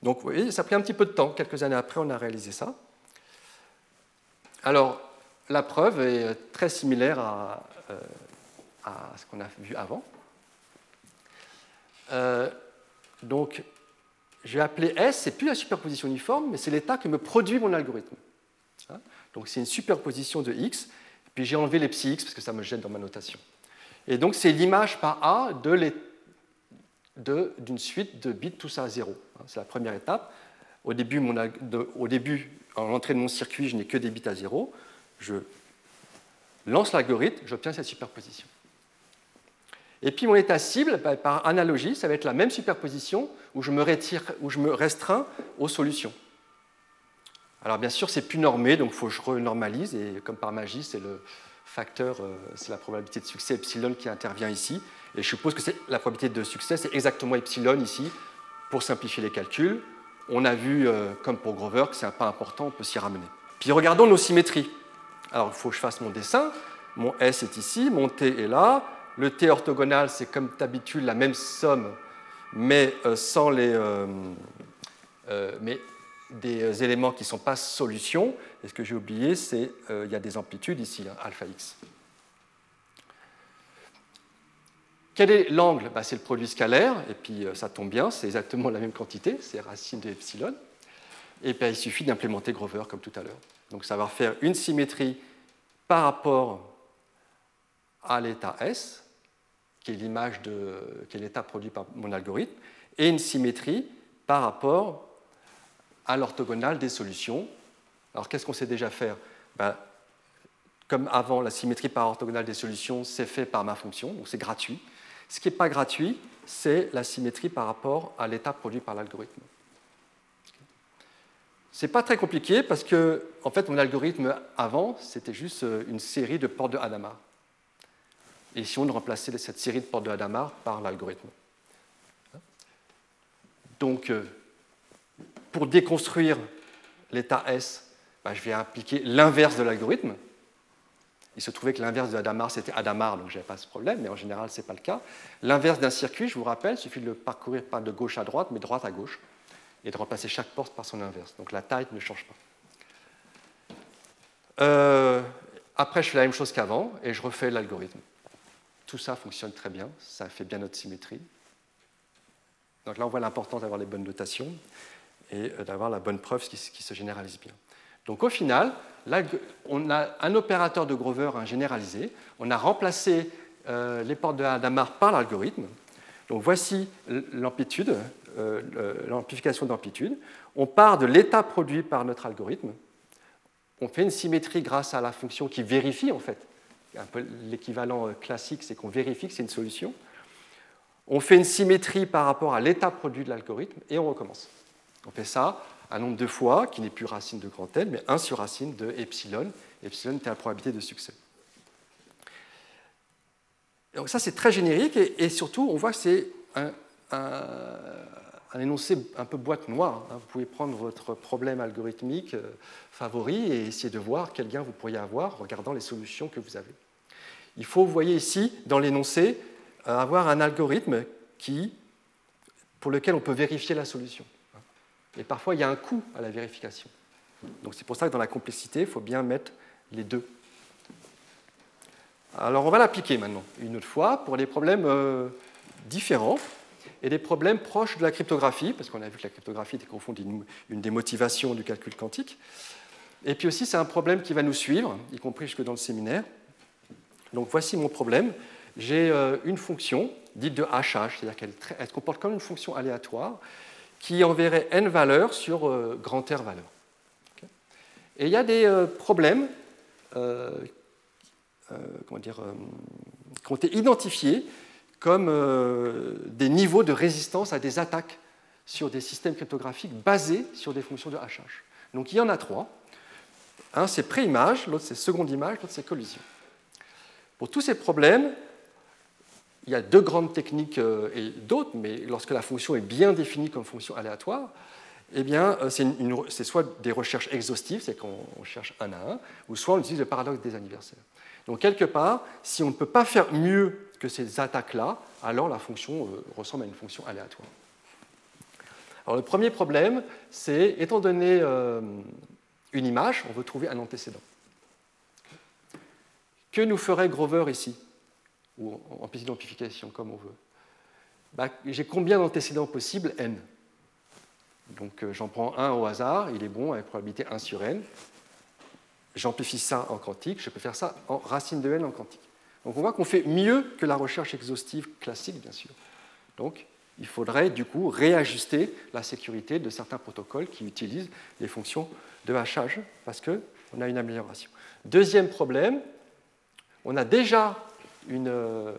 B: Donc vous voyez, ça a pris un petit peu de temps. Quelques années après, on a réalisé ça. Alors, la preuve est très similaire à, euh, ce qu'on a vu avant. Euh, donc, je vais appeler S, c'est plus la superposition uniforme, mais c'est l'état qui me produit mon algorithme. Donc c'est une superposition de X, puis j'ai enlevé les psi X parce que ça me gêne dans ma notation. Et donc c'est l'image par A d'une suite de bits tous à 0. Hein? C'est la première étape. Au début, début, en l'entrée de mon circuit, je n'ai que des bits à 0. Je lance l'algorithme, j'obtiens cette superposition. Et puis mon état cible, bah, par analogie, ça va être la même superposition où je me, retire, où je me restreins aux solutions. Alors bien sûr, c'est plus normé, donc il faut que je renormalise, et comme par magie, c'est le facteur, euh, c'est la probabilité de succès epsilon qui intervient ici. Et je suppose que la probabilité de succès, c'est exactement epsilon ici, pour simplifier les calculs. On a vu, euh, comme pour Grover, que c'est un pas important, on peut s'y ramener. Puis regardons nos symétries. Alors il faut que je fasse mon dessin. Mon S est ici, mon T est là, le T orthogonal, c'est comme d'habitude la même somme, mais euh, sans les, euh, euh, des éléments qui ne sont pas solutions. Et ce que j'ai oublié, c'est qu'il y a des amplitudes ici, hein, alpha x. Quel est l'angle? Bah, C'est le produit scalaire, et puis ça tombe bien, c'est exactement la même quantité, c'est racine de epsilon. Et puis il suffit d'implémenter Grover comme tout à l'heure. Donc ça va faire une symétrie par rapport à l'état S, qui est l'image de qui est l'état produit par mon algorithme, et une symétrie par rapport à l'orthogonale des solutions. Alors qu'est-ce qu'on sait déjà faire? Ben, Comme avant, la symétrie par orthogonale des solutions, c'est fait par ma fonction, donc c'est gratuit. Ce qui n'est pas gratuit, c'est la symétrie par rapport à l'état produit par l'algorithme. Ce n'est pas très compliqué parce que, en fait, mon algorithme avant, c'était juste une série de portes de Hadamard et essayons de remplacer cette série de portes de Hadamard par l'algorithme. Donc, euh, pour déconstruire l'état S, bah, je vais appliquer l'inverse de l'algorithme. Il se trouvait que l'inverse de Hadamard, c'était Hadamard, donc je n'avais pas ce problème, mais en général, ce n'est pas le cas. L'inverse d'un circuit, je vous rappelle, il suffit de le parcourir pas de gauche à droite, mais droite à gauche, et de remplacer chaque porte par son inverse. Donc la taille ne change pas. Euh, après, je fais la même chose qu'avant, et je refais l'algorithme. Tout ça fonctionne très bien, ça fait bien notre symétrie. Donc là, on voit l'importance d'avoir les bonnes notations et euh, d'avoir la bonne preuve qui, se généralise bien. Donc au final, là, on a un opérateur de Grover généralisé. On a remplacé euh, les portes de Hadamard par l'algorithme. Donc voici l'amplitude l'amplification d'amplitude. On part de l'état produit par notre algorithme. On fait une symétrie grâce à la fonction qui vérifie, en fait. Un l'équivalent classique, c'est qu'on vérifie que c'est une solution. On fait une symétrie par rapport à l'état produit de l'algorithme et on recommence. On fait ça un nombre de fois qui n'est plus racine de grand N, mais 1 sur racine de epsilon. Epsilon est la probabilité de succès. Donc ça, c'est très générique et, surtout, on voit que c'est un, énoncé un peu boîte noire. Hein. Vous pouvez prendre votre problème algorithmique euh, favori et essayer de voir quel gain vous pourriez avoir en regardant les solutions que vous avez. Il faut, vous voyez ici, dans l'énoncé, euh, avoir un algorithme qui, pour lequel on peut vérifier la solution. Et parfois, il y a un coût à la vérification. Donc c'est pour ça que dans la complexité, il faut bien mettre les deux. Alors on va l'appliquer maintenant, une autre fois, pour des problèmes euh, différents et des problèmes proches de la cryptographie, parce qu'on a vu que la cryptographie était confondue une des motivations du calcul quantique. Et puis aussi, c'est un problème qui va nous suivre, y compris jusque dans le séminaire. Donc voici mon problème. J'ai euh, une fonction dite de hachage, c'est-à-dire qu'elle se comporte comme une fonction aléatoire qui enverrait n valeurs sur euh, grand R valeurs. Et il y a des euh, problèmes comment dire, qui ont été identifiés comme des niveaux de résistance à des attaques sur des systèmes cryptographiques basés sur des fonctions de hachage. Donc il y en a trois. Un, c'est pré-image, l'autre, c'est seconde image, l'autre, c'est collision. Pour tous ces problèmes, il y a deux grandes techniques euh, et d'autres, mais lorsque la fonction est bien définie comme fonction aléatoire, eh bien, euh, c'est soit des recherches exhaustives, c'est qu'on cherche un à un, ou soit on utilise le paradoxe des anniversaires. Donc, quelque part, si on ne peut pas faire mieux que ces attaques-là, alors la fonction euh, ressemble à une fonction aléatoire. Alors, le premier problème, c'est, étant donné une image, on veut trouver un antécédent. Que nous ferait Grover ici ou en petite d'amplification, comme on veut. Bah, j'ai combien d'antécédents possibles n Donc euh, j'en prends un au hasard, il est bon avec probabilité 1 sur n. J'amplifie ça en quantique, je peux faire ça en racine de n en quantique. Donc on voit qu'on fait mieux que la recherche exhaustive classique, bien sûr. Donc il faudrait du coup réajuster la sécurité de certains protocoles qui utilisent les fonctions de hachage parce qu'on a une amélioration. Deuxième problème, on a déjà euh,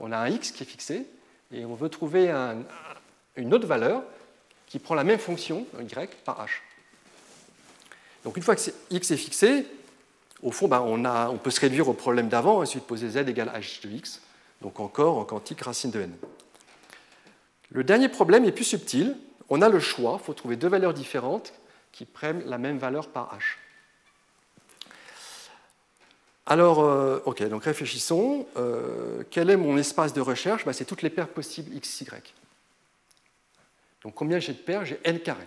B: on a un x qui est fixé et on veut trouver une autre valeur qui prend la même fonction, y, par h. Donc une fois que x est fixé, au fond, ben, on, peut se réduire au problème d'avant, ensuite poser z égale h de x, donc encore en quantique racine de n. Le dernier problème est plus subtil. On a le choix, il faut trouver deux valeurs différentes qui prennent la même valeur par h. Alors, euh, ok, donc réfléchissons. Euh, quel est mon espace de recherche bah, C'est toutes les paires possibles x, y. Donc combien j'ai de paires J'ai n carré.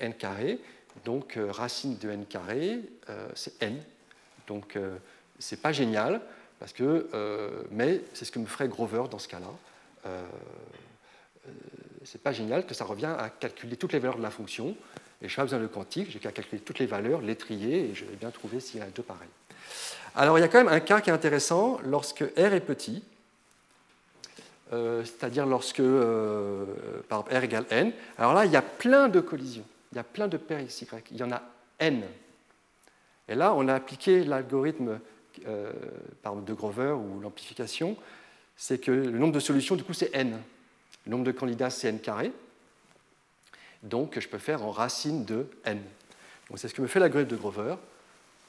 B: n carré, donc euh, racine de n carré, c'est n. Donc c'est pas génial, parce que, mais c'est ce que me ferait Grover dans ce cas-là. c'est pas génial que ça revient à calculer toutes les valeurs de la fonction. Et je n'ai pas besoin de quantique, j'ai qu'à calculer toutes les valeurs, les trier, et je vais bien trouver s'il y en a deux pareils. Alors il y a quand même un cas qui est intéressant lorsque R est petit, euh, c'est-à-dire lorsque euh, par R égale N. Alors là, il y a plein de collisions, il y a plein de paires il y en a N. Et là, on a appliqué l'algorithme euh, de Grover ou l'amplification, c'est que le nombre de solutions, du coup, c'est N. Le nombre de candidats, c'est N carré. Donc, je peux faire en racine de N. Donc, c'est ce que me fait l'algorithme de Grover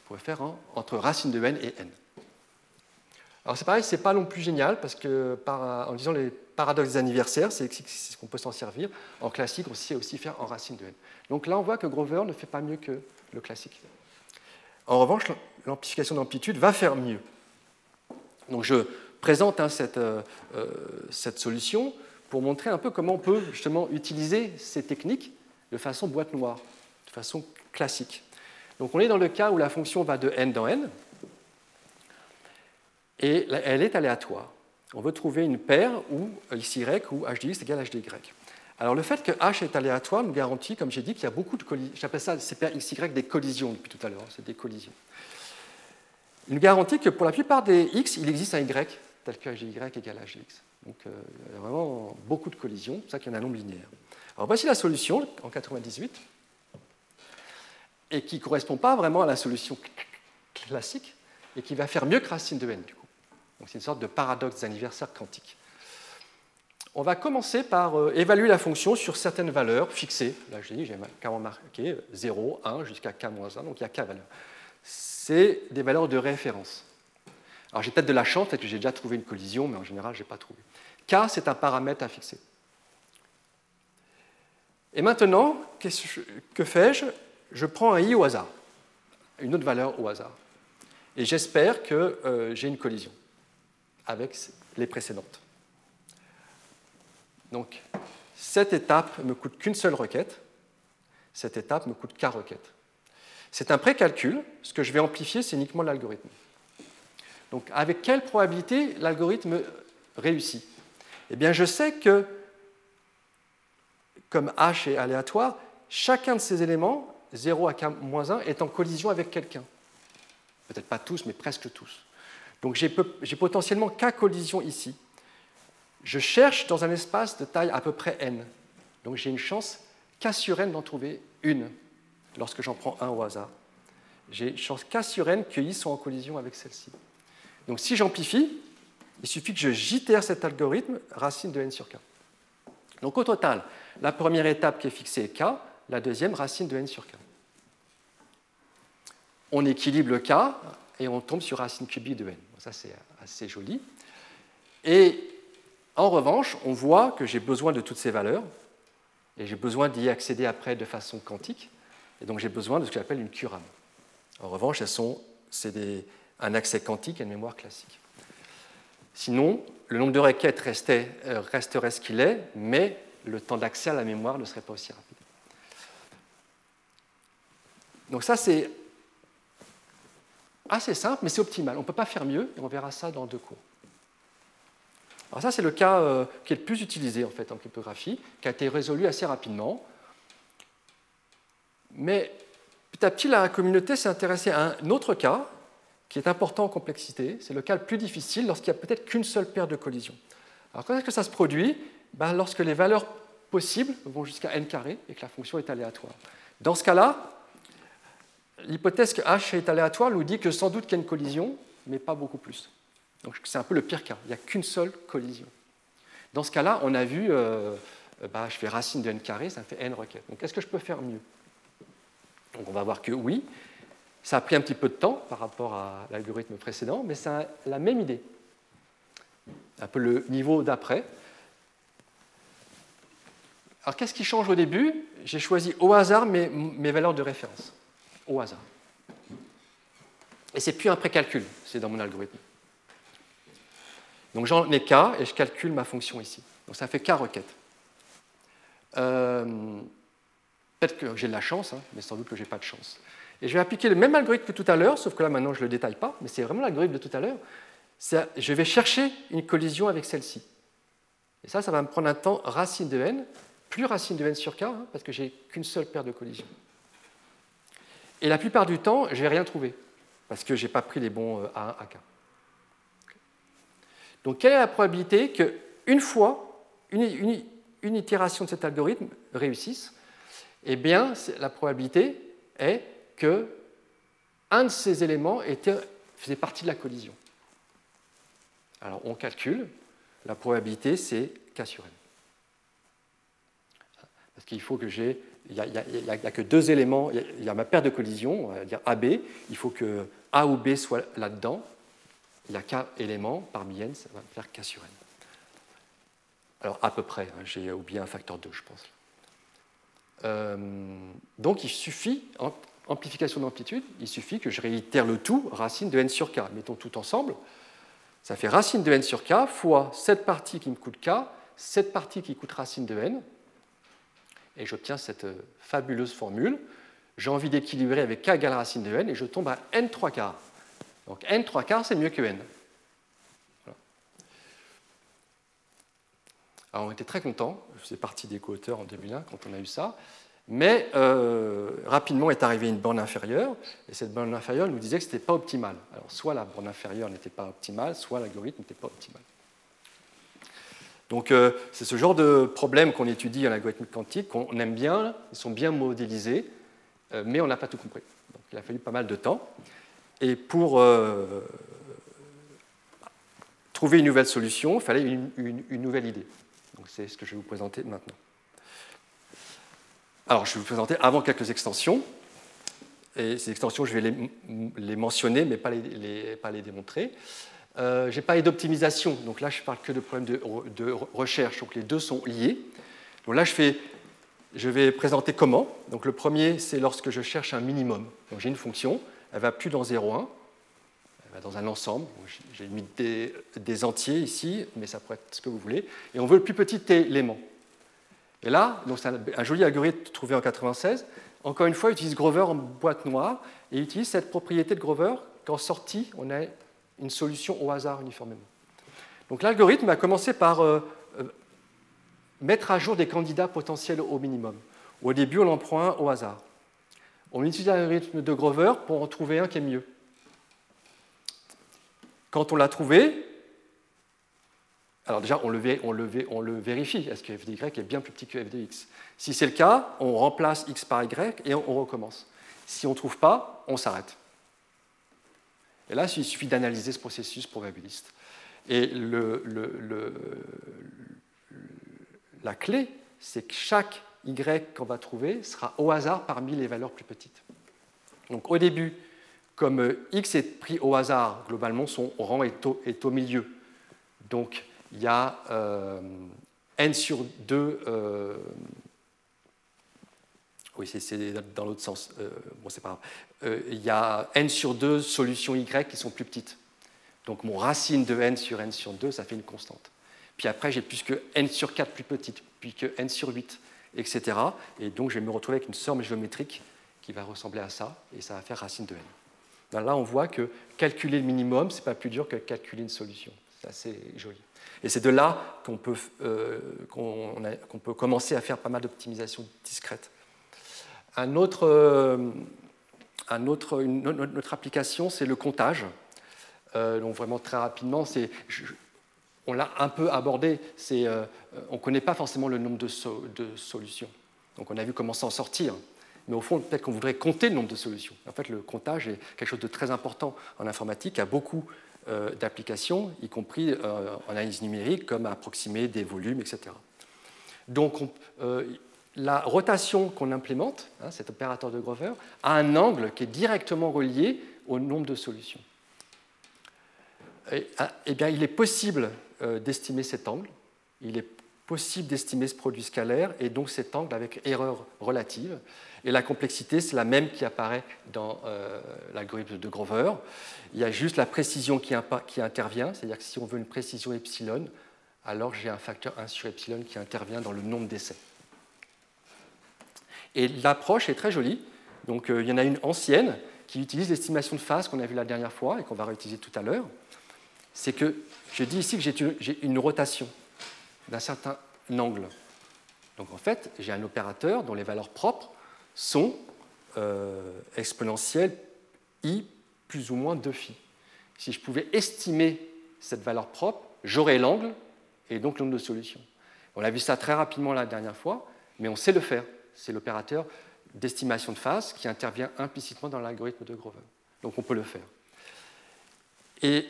B: pourrait faire entre racine de n et n. Alors c'est pareil, c'est pas non plus génial parce que en disant les paradoxes des anniversaires, c'est ce qu'on peut s'en servir. En classique, on sait aussi faire en racine de n. Donc là, on voit que Grover ne fait pas mieux que le classique. En revanche, l'amplification d'amplitude va faire mieux. Donc je présente hein, cette, euh, euh, cette solution pour montrer un peu comment on peut justement utiliser ces techniques de façon boîte noire, de façon classique. Donc on est dans le cas où la fonction va de n dans n, et elle est aléatoire. On veut trouver une paire où xy ou h de x égale h. Alors le fait que h est aléatoire nous garantit, comme j'ai dit, qu'il y a beaucoup de collisions. J'appelle ça ces paires xy des collisions depuis tout à l'heure, c'est des collisions. Il nous garantit que pour la plupart des x, il existe un y tel que h y égale h. Donc euh, il y a vraiment beaucoup de collisions, c'est pour ça qu'il y a un nombre linéaire. Alors voici la solution en 98, et qui ne correspond pas vraiment à la solution classique, et qui va faire mieux que racine de n du coup. Donc c'est une sorte de paradoxe d'anniversaire quantique. On va commencer par euh, évaluer la fonction sur certaines valeurs fixées. Là, j'ai dit, j'ai carrément marqué 0, 1 jusqu'à k-1, donc il y a k valeurs. C'est des valeurs de référence. Alors j'ai peut-être de la chance, peut-être que j'ai déjà trouvé une collision, mais en général, je n'ai pas trouvé. K, c'est un paramètre à fixer. Et maintenant, que fais-je Je prends un i au hasard, une autre valeur au hasard. Et j'espère que euh, j'ai une collision avec les précédentes. Donc, cette étape me coûte qu'une seule requête. Cette étape me coûte k requêtes. C'est un précalcul. Ce que je vais amplifier, c'est uniquement l'algorithme. Donc, avec quelle probabilité l'algorithme réussit? Eh bien, je sais que, comme h est aléatoire, chacun de ces éléments, 0 à k-1, est en collision avec quelqu'un. Peut-être pas tous, mais presque tous. Donc, j'ai potentiellement k collisions ici. Je cherche dans un espace de taille à peu près n. Donc, j'ai une chance k sur n d'en trouver une lorsque j'en prends un au hasard. J'ai une chance k sur n que i sont en collision avec celle-ci. Donc si j'amplifie, il suffit que je JTR cet algorithme racine de n sur k. Donc au total, la première étape qui est fixée est k, la deuxième racine de n sur k. On équilibre le k et on tombe sur racine cubique de n. ça c'est assez joli. Et en revanche, on voit que j'ai besoin de toutes ces valeurs et j'ai besoin d'y accéder après de façon quantique. Et donc j'ai besoin de ce que j'appelle une QRAM. En revanche, elles sont, c'est un accès quantique à une mémoire classique. Sinon, le nombre de requêtes euh, resterait ce qu'il est, mais le temps d'accès à la mémoire ne serait pas aussi rapide. Donc ça, c'est assez simple, mais c'est optimal. On ne peut pas faire mieux, et on verra ça dans deux cours. Alors ça, c'est le cas euh, qui est le plus utilisé en fait en cryptographie, qui a été résolu assez rapidement. Mais petit à petit, la communauté s'est intéressée à un autre cas, qui est important en complexité. C'est le cas le plus difficile lorsqu'il n'y a peut-être qu'une seule paire de collisions. Alors, quand est-ce que ça se produit? Ben, Lorsque les valeurs possibles vont jusqu'à n carré et que la fonction est aléatoire. Dans ce cas-là, l'hypothèse que h est aléatoire nous dit que sans doute qu'il y a une collision, mais pas beaucoup plus. Donc c'est un peu le pire cas. Il n'y a qu'une seule collision. Dans ce cas-là, on a vu, euh, bah, je fais racine de n carré, ça me fait n requêtes. Donc est-ce que je peux faire mieux? Donc on va voir que oui, ça a pris un petit peu de temps par rapport à l'algorithme précédent, mais c'est la même idée. Un peu le niveau d'après. Alors qu'est-ce qui change au début? J'ai choisi au hasard mes, valeurs de référence. Au hasard. Et c'est plus un précalcul, c'est dans mon algorithme. Donc j'en ai k et je calcule ma fonction ici. Donc ça fait k requêtes. Euh, Peut-être que j'ai de la chance, hein, mais sans doute que je n'ai pas de chance. Et je vais appliquer le même algorithme que tout à l'heure, sauf que là maintenant je ne le détaille pas, mais c'est vraiment l'algorithme de tout à l'heure. Je vais chercher une collision avec celle-ci. Et ça, ça va me prendre un temps racine de n, plus racine de n sur k, hein, parce que j'ai qu'une seule paire de collisions. Et la plupart du temps, je ne vais rien trouver, parce que je n'ai pas pris les bons A1, euh, AK. Donc quelle est la probabilité qu'une fois, une, une itération de cet algorithme réussisse Eh bien, la probabilité est que un de ces éléments était, faisait partie de la collision. Alors on calcule, la probabilité c'est K sur N. Parce qu'il faut que j'ai, il n'y a, que deux éléments, il y, a ma paire de collisions, on va dire AB, il faut que A ou B soit là-dedans, il y a K éléments, parmi N, ça va me faire K sur N. Alors à peu près, hein, j'ai oublié un facteur 2, je pense. Euh, donc il suffit, amplification d'amplitude, il suffit que je réitère le tout, racine de n sur k. Mettons tout ensemble. Ça fait racine de n sur k fois cette partie qui me coûte k, cette partie qui coûte racine de n. Et j'obtiens cette euh, fabuleuse formule. J'ai envie d'équilibrer avec k égale racine de n et je tombe à n 3 quarts. Donc n 3 quarts, c'est mieux que n. Alors on était très contents, je faisais partie des co-auteurs en 2001 quand on a eu ça. Mais euh, rapidement est arrivée une borne inférieure, et cette borne inférieure nous disait que ce n'était pas optimal. Alors soit la borne inférieure n'était pas optimale, soit l'algorithme n'était pas optimal. Donc euh, c'est ce genre de problème qu'on étudie en algorithme quantique, qu'on aime bien, ils sont bien modélisés, euh, mais on n'a pas tout compris. Donc il a fallu pas mal de temps. Et pour euh, trouver une nouvelle solution, il fallait une, nouvelle idée. Donc c'est ce que je vais vous présenter maintenant. Alors je vais vous présenter avant quelques extensions. Et ces extensions, je vais les, mentionner, mais pas les, pas les démontrer. Euh, J'ai parlé d'optimisation, donc là je parle que de problèmes de, recherche, donc les deux sont liés. Donc là je, fais, je vais présenter comment. Donc le premier c'est lorsque je cherche un minimum. Donc j'ai une fonction, elle va plus dans 0,1, elle va dans un ensemble. J'ai mis des, des, entiers ici, mais ça pourrait être ce que vous voulez. Et on veut le plus petit élément. Et là, c'est un, un, joli algorithme trouvé en 96. Encore une fois, il utilise Grover en boîte noire et il utilise cette propriété de Grover qu'en sortie, on a une solution au hasard uniformément. Donc l'algorithme a commencé par euh, euh, mettre à jour des candidats potentiels au minimum. Au début, on en prend un au hasard. On utilise l'algorithme de Grover pour en trouver un qui est mieux. Quand on l'a trouvé, alors déjà, on le, on on vérifie. Est-ce que f de y est bien plus petit que f de x Si c'est le cas, on remplace x par y et on recommence. Si on ne trouve pas, on s'arrête. Et là, il suffit d'analyser ce processus probabiliste. Et la clé, c'est que chaque y qu'on va trouver sera au hasard parmi les valeurs plus petites. Donc au début, comme x est pris au hasard, globalement, son rang est au, milieu. Donc il y a euh, n sur 2 oui, c'est dans l'autre sens. Euh, bon, c'est pas grave. Euh, il y a n sur 2 solutions y qui sont plus petites. Donc mon racine de n sur n sur 2, ça fait une constante. Puis après, j'ai plus que n sur 4 plus petite, puis que n sur 8, etc. Et donc, je vais me retrouver avec une somme géométrique qui va ressembler à ça, et ça va faire racine de n. Ben là, on voit que calculer le minimum, ce n'est pas plus dur que calculer une solution. C'est assez joli. Et c'est de là qu'on peut, euh, peut commencer à faire pas mal d'optimisations discrètes un autre, euh, un autre, une, autre application, c'est le comptage. Euh, donc vraiment très rapidement, c'est, on l'a un peu abordé, c'est, euh, on ne connaît pas forcément le nombre de, solutions. Donc on a vu comment s'en sortir. Mais au fond, peut-être qu'on voudrait compter le nombre de solutions. En fait, le comptage est quelque chose de très important en informatique, il y a beaucoup d'applications, y compris en analyse numérique, comme approximer des volumes, etc. Donc, on, la rotation qu'on implémente, hein, cet opérateur de Grover, a un angle qui est directement relié au nombre de solutions. Et, ah, eh bien, il est possible euh, d'estimer cet angle, il est possible d'estimer ce produit scalaire, et donc cet angle avec erreur relative. Et la complexité, c'est la même qui apparaît dans euh, l'algorithme de Grover. Il y a juste la précision qui, qui intervient, c'est-à-dire que si on veut une précision epsilon, alors j'ai un facteur 1 sur epsilon qui intervient dans le nombre d'essais. Et l'approche est très jolie. Donc, euh, il y en a une ancienne qui utilise l'estimation de phase qu'on a vue la dernière fois et qu'on va réutiliser tout à l'heure. C'est que je dis ici que j'ai une rotation d'un certain angle. Donc en fait, j'ai un opérateur dont les valeurs propres sont euh, exponentielles i plus ou moins 2 phi. Si je pouvais estimer cette valeur propre, j'aurais l'angle et donc le nombre de solutions. On a vu ça très rapidement la dernière fois, mais on sait le faire c'est l'opérateur d'estimation de phase qui intervient implicitement dans l'algorithme de Grover. Donc on peut le faire. Et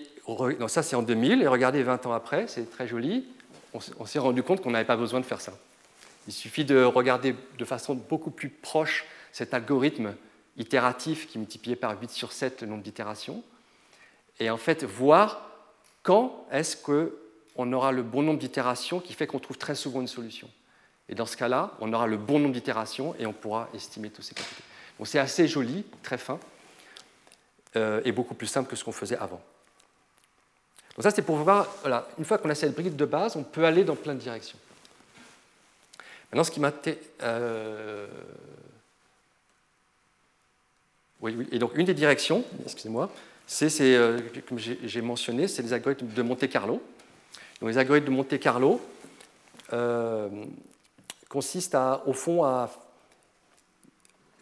B: ça c'est en 2000, et regardez 20 ans après, c'est très joli, on, s'est rendu compte qu'on n'avait pas besoin de faire ça. Il suffit de regarder de façon beaucoup plus proche cet algorithme itératif qui multipliait par 8 sur 7 le nombre d'itérations, et en fait voir quand est-ce qu'on aura le bon nombre d'itérations qui fait qu'on trouve très souvent une solution. Et dans ce cas-là, on aura le bon nombre d'itérations et on pourra estimer tous ces quantités. Donc c'est assez joli, très fin, euh, et beaucoup plus simple que ce qu'on faisait avant. Donc ça, c'est pour voir, voilà, une fois qu'on a cette bride de base, on peut aller dans plein de directions. Maintenant, ce qui m'a... Euh... Oui, oui, et donc une des directions, excusez-moi, c'est, euh, comme j'ai mentionné, c'est les algorithmes de Monte Carlo. Donc les algorithmes de Monte Carlo, euh, consiste à, au fond à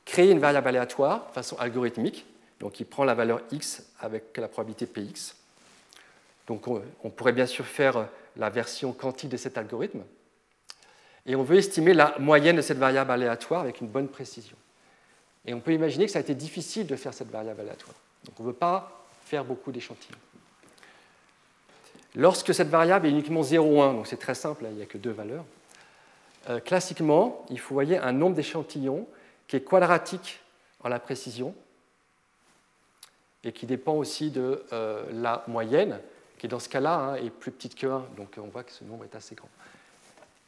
B: créer une variable aléatoire de façon algorithmique. Donc il prend la valeur x avec la probabilité px. On, pourrait bien sûr faire la version quantique de cet algorithme. Et on veut estimer la moyenne de cette variable aléatoire avec une bonne précision. Et on peut imaginer que ça a été difficile de faire cette variable aléatoire. Donc on ne veut pas faire beaucoup d'échantillons. Lorsque cette variable est uniquement 0 ou 1, donc c'est très simple, il n'y a que deux valeurs, euh, classiquement, il faut voyez un nombre d'échantillons qui est quadratique en la précision et qui dépend aussi de euh, la moyenne, qui dans ce cas-là hein, est plus petite que 1, donc on voit que ce nombre est assez grand.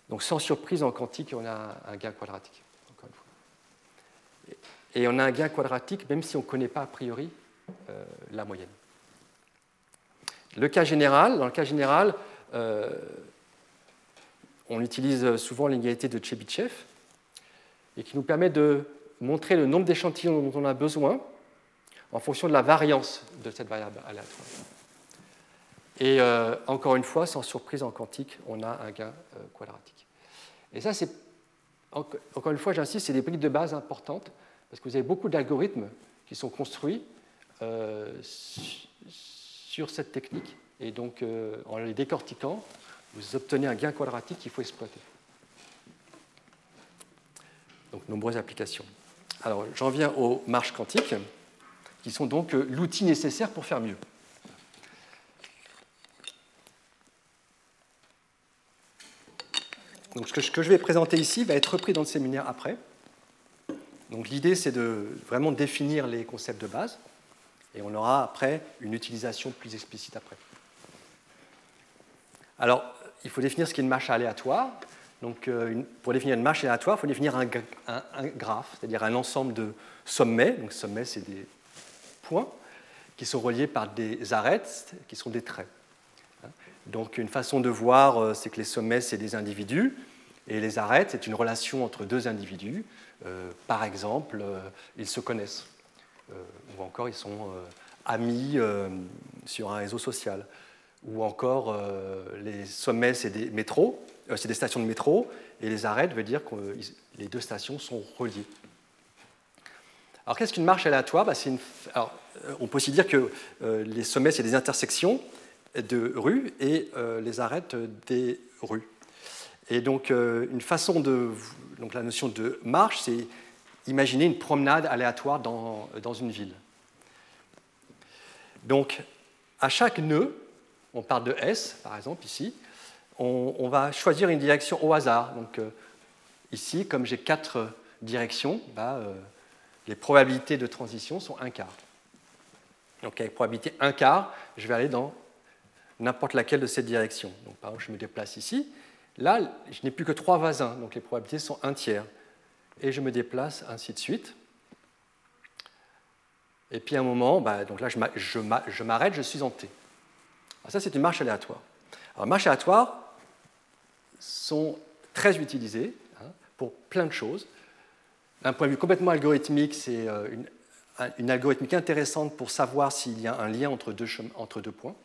B: Donc sans surprise, en quantique, on a un gain quadratique. Et on a un gain quadratique même si on ne connaît pas a priori euh, la moyenne. Le cas général, dans le cas général, on utilise souvent l'égalité de Chebyshev et qui nous permet de montrer le nombre d'échantillons dont on a besoin en fonction de la variance de cette variable aléatoire. Et euh, encore une fois, sans surprise en quantique, on a un gain euh, quadratique. Et ça, c'est, encore une fois, j'insiste, c'est des briques de base importantes, parce que vous avez beaucoup d'algorithmes qui sont construits euh, sur cette technique, et donc en les décortiquant, vous obtenez un gain quadratique qu'il faut exploiter. Donc, nombreuses applications. Alors, j'en viens aux marches quantiques, qui sont donc l'outil nécessaire pour faire mieux. Donc ce que, je vais présenter ici va être repris dans le séminaire après. Donc l'idée, c'est de vraiment définir les concepts de base, et on aura après une utilisation plus explicite après. Alors, il faut définir ce qu'est une marche aléatoire. Donc, euh, pour définir une marche aléatoire, il faut définir un, graphe, c'est-à-dire un ensemble de sommets. Donc, sommets, c'est des points qui sont reliés par des arêtes qui sont des traits. Donc une façon de voir, euh, c'est que les sommets, c'est des individus, et les arêtes, c'est une relation entre deux individus. Euh, par exemple, ils se connaissent, ou encore ils sont amis sur un réseau social, ou encore les sommets, c'est des métros, c'est des stations de métro, et les arêtes veut dire que les deux stations sont reliées. Alors qu'est-ce qu'une marche aléatoire? Bah, une... On peut aussi dire que les sommets, c'est des intersections, de rues et euh, les arêtes des rues. Et donc, euh, une façon de. Donc, la notion de marche, c'est imaginer une promenade aléatoire dans, dans une ville. Donc, à chaque nœud, on part de S, par exemple, ici, on, va choisir une direction au hasard. Donc, euh, ici, comme j'ai quatre directions, bah, les probabilités de transition sont un quart. Donc, avec probabilité un quart, je vais aller dans n'importe laquelle de ces directions. Donc, par exemple, je me déplace ici. Là, je n'ai plus que trois voisins, donc les probabilités sont un tiers. Et je me déplace ainsi de suite. Et puis à un moment, bah, je m'arrête, je suis en T. Ça, c'est une marche aléatoire. Alors, marches aléatoires sont très utilisées hein, pour plein de choses. D'un point de vue complètement algorithmique, c'est euh, une, algorithmique intéressante pour savoir s'il y a un lien entre deux, entre deux points.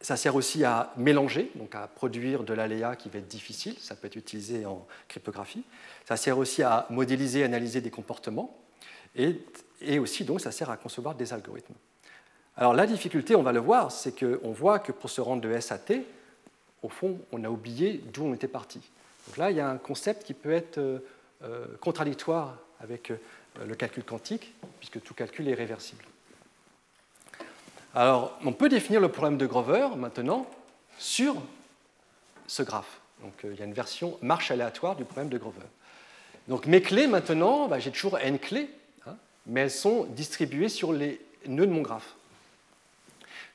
B: Ça sert aussi à mélanger, donc à produire de l'aléa qui va être difficile, ça peut être utilisé en cryptographie. Ça sert aussi à modéliser, analyser des comportements, et, et aussi donc ça sert à concevoir des algorithmes. Alors la difficulté, on va le voir, c'est qu'on voit que pour se rendre de S à T, au fond, on a oublié d'où on était parti. Donc là, il y a un concept qui peut être euh, euh, contradictoire avec euh, le calcul quantique, puisque tout calcul est réversible. Alors, on peut définir le problème de Grover maintenant sur ce graphe. Donc, il y a une version marche aléatoire du problème de Grover. Donc, mes clés maintenant, bah, j'ai toujours n clés, hein, mais elles sont distribuées sur les nœuds de mon graphe.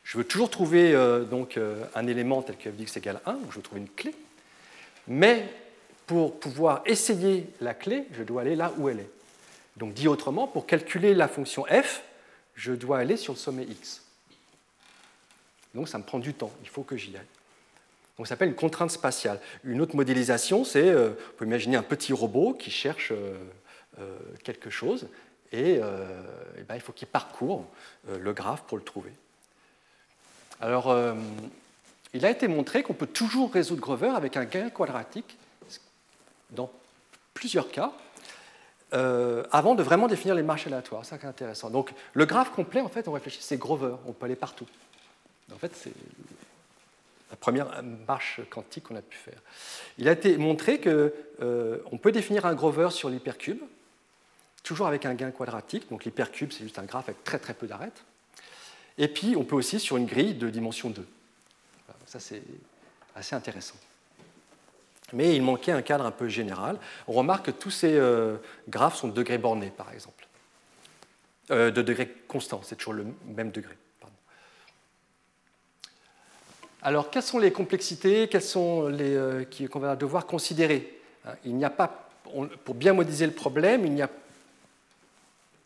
B: Je veux toujours trouver euh, donc, euh, un élément tel que f x égale 1, donc je veux trouver une clé, mais pour pouvoir essayer la clé, je dois aller là où elle est. Donc, dit autrement, pour calculer la fonction f, je dois aller sur le sommet x. Donc ça me prend du temps, il faut que j'y aille. Donc ça s'appelle une contrainte spatiale. Une autre modélisation, c'est, euh, vous pouvez imaginer un petit robot qui cherche euh, quelque chose et, ben, il faut qu'il parcourt le graphe pour le trouver. Alors, il a été montré qu'on peut toujours résoudre Grover avec un gain quadratique dans plusieurs cas, avant de vraiment définir les marches aléatoires. C'est intéressant. Donc, le graphe complet, en fait, on réfléchit, c'est Grover, on peut aller partout. En fait, la première marche quantique qu'on a pu faire. Il a été montré qu'on euh, peut définir un grover sur l'hypercube, toujours avec un gain quadratique. Donc l'hypercube, c'est juste un graphe avec très très peu d'arêtes. Et puis on peut aussi sur une grille de dimension 2. Ça, c'est assez intéressant. Mais il manquait un cadre un peu général. On remarque que tous ces euh, graphes sont de degrés bornés, par exemple. Euh, de degrés constants, c'est toujours le même degré. Alors, quelles sont les complexités? Quelles sont les euh, qu'on va devoir considérer? Hein, Il n'y a pas, pour bien modéliser le problème, il n'y a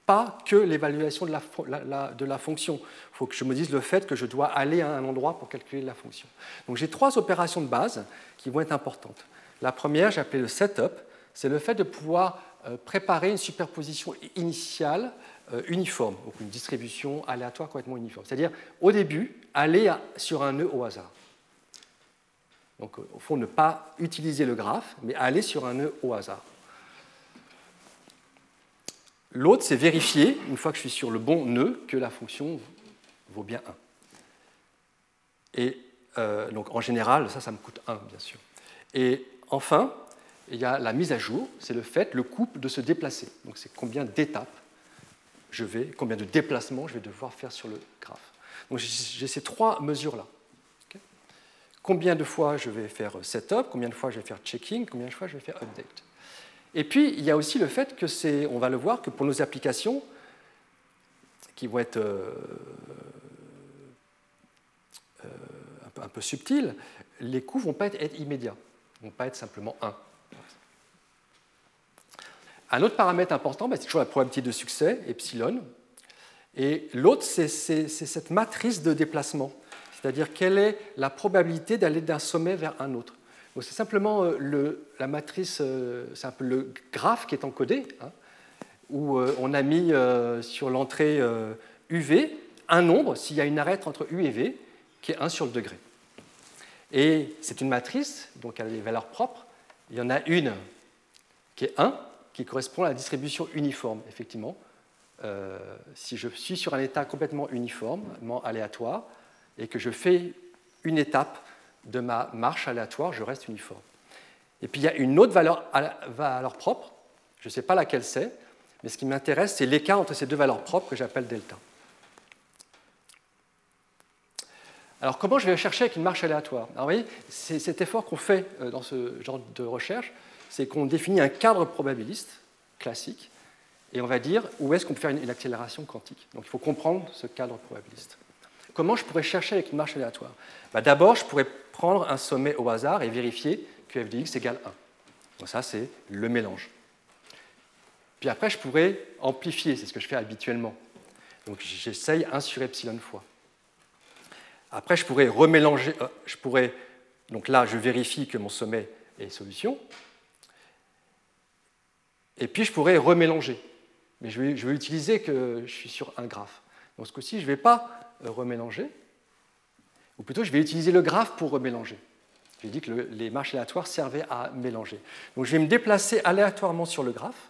B: pas que l'évaluation de la, de la fonction. Il faut que je me dise le fait que je dois aller à un endroit pour calculer la fonction. Donc j'ai trois opérations de base qui vont être importantes. La première, j'ai appelé le setup, c'est le fait de pouvoir euh, préparer une superposition initiale euh, uniforme, donc une distribution aléatoire complètement uniforme. C'est-à-dire, au début, aller sur un nœud au hasard. Donc, au fond, ne pas utiliser le graphe, mais aller sur un nœud au hasard. L'autre, c'est vérifier, une fois que je suis sur le bon nœud, que la fonction vaut bien 1. Et euh, donc en général, ça, ça me coûte 1, bien sûr. Et enfin, il y a la mise à jour, c'est le fait, le couple de se déplacer. Donc c'est combien d'étapes je vais, combien de déplacements je vais devoir faire sur le graphe. Donc j'ai ces trois mesures-là. combien de fois je vais faire setup, combien de fois je vais faire checking, combien de fois je vais faire update. Et puis, il y a aussi le fait que c'est, on va le voir, que pour nos applications, qui vont être euh, euh, un, peu, subtiles, les coûts ne vont pas être, immédiats, ne vont pas être simplement 1. Un autre paramètre important, bah, c'est toujours la probabilité de succès, epsilon. Et l'autre, c'est cette matrice de déplacement, c'est-à-dire quelle est la probabilité d'aller d'un sommet vers un autre c'est simplement euh, le, la matrice, euh, c'est un peu le graphe qui est encodé, hein, où euh, on a mis sur l'entrée UV un nombre, s'il y a une arête entre U et V, qui est 1 sur le degré. Et c'est une matrice, donc elle a des valeurs propres. Il y en a une qui est 1, qui correspond à la distribution uniforme, effectivement. si je suis sur un état complètement uniformement aléatoire et que je fais une étape de ma marche aléatoire, je reste uniforme. Et puis il y a une autre valeur, valeur propre, je ne sais pas laquelle c'est, mais ce qui m'intéresse, c'est l'écart entre ces deux valeurs propres que j'appelle delta. Alors comment je vais chercher avec une marche aléatoire? Alors vous voyez, c'est cet effort qu'on fait euh, dans ce genre de recherche, c'est qu'on définit un cadre probabiliste classique, et on va dire où est-ce qu'on peut faire une accélération quantique. Donc il faut comprendre ce cadre probabiliste. Comment je pourrais chercher avec une marche aléatoire bah, D'abord, je pourrais prendre un sommet au hasard et vérifier que f de x égale 1. Donc ça, c'est le mélange. Puis après, je pourrais amplifier, c'est ce que je fais habituellement. Donc j'essaye 1 sur epsilon fois. Après, je pourrais remélanger, euh, je pourrais, donc là, je vérifie que mon sommet est solution. Et puis, je pourrais remélanger. Mais je vais, utiliser que je suis sur un graphe. Donc ce coup-ci, je ne vais pas remélanger, ou plutôt je vais utiliser le graphe pour remélanger. J'ai dit que les marches aléatoires servaient à mélanger. Donc je vais me déplacer aléatoirement sur le graphe,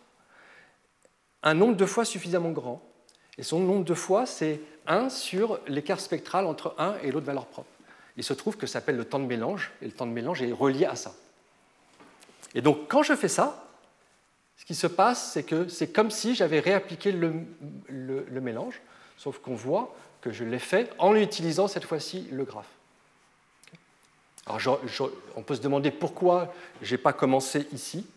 B: un nombre de fois suffisamment grand, et son nombre de fois, c'est 1 sur l'écart spectral entre un et l'autre valeur propre. Il se trouve que ça s'appelle le temps de mélange, et le temps de mélange est relié à ça. Et donc quand je fais ça, ce qui se passe, c'est que c'est comme si j'avais réappliqué le mélange, sauf qu'on voit que je l'ai fait en utilisant cette fois-ci le graphe. Alors, on peut se demander pourquoi je n'ai pas commencé ici.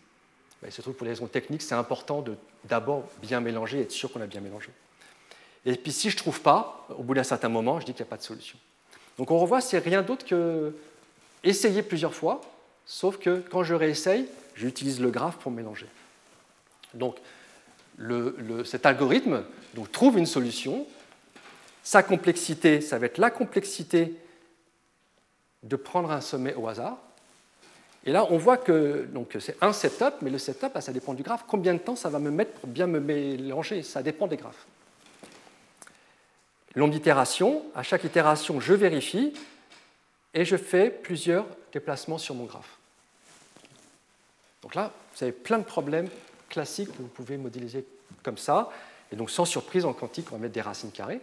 B: Il se trouve pour des raisons techniques, c'est important de d'abord bien mélanger, être sûr qu'on a bien mélangé. Et puis si je ne trouve pas, au bout d'un certain moment, je dis qu'il n'y a pas de solution. Donc on revoit, c'est rien d'autre que essayer plusieurs fois, sauf que quand je réessaye, j'utilise le graphe pour mélanger. Donc cet algorithme donc, trouve une solution, sa complexité, ça va être la complexité de prendre un sommet au hasard. Et là, on voit que c'est un setup, mais le setup, ça dépend du graphe. Combien de temps ça va me mettre pour bien me mélanger? Ça dépend des graphes. Nombre d'itérations. À chaque itération, je vérifie et je fais plusieurs déplacements sur mon graphe. Donc là, vous avez plein de problèmes classiques que vous pouvez modéliser comme ça. Et donc, sans surprise, en quantique, on va mettre des racines carrées.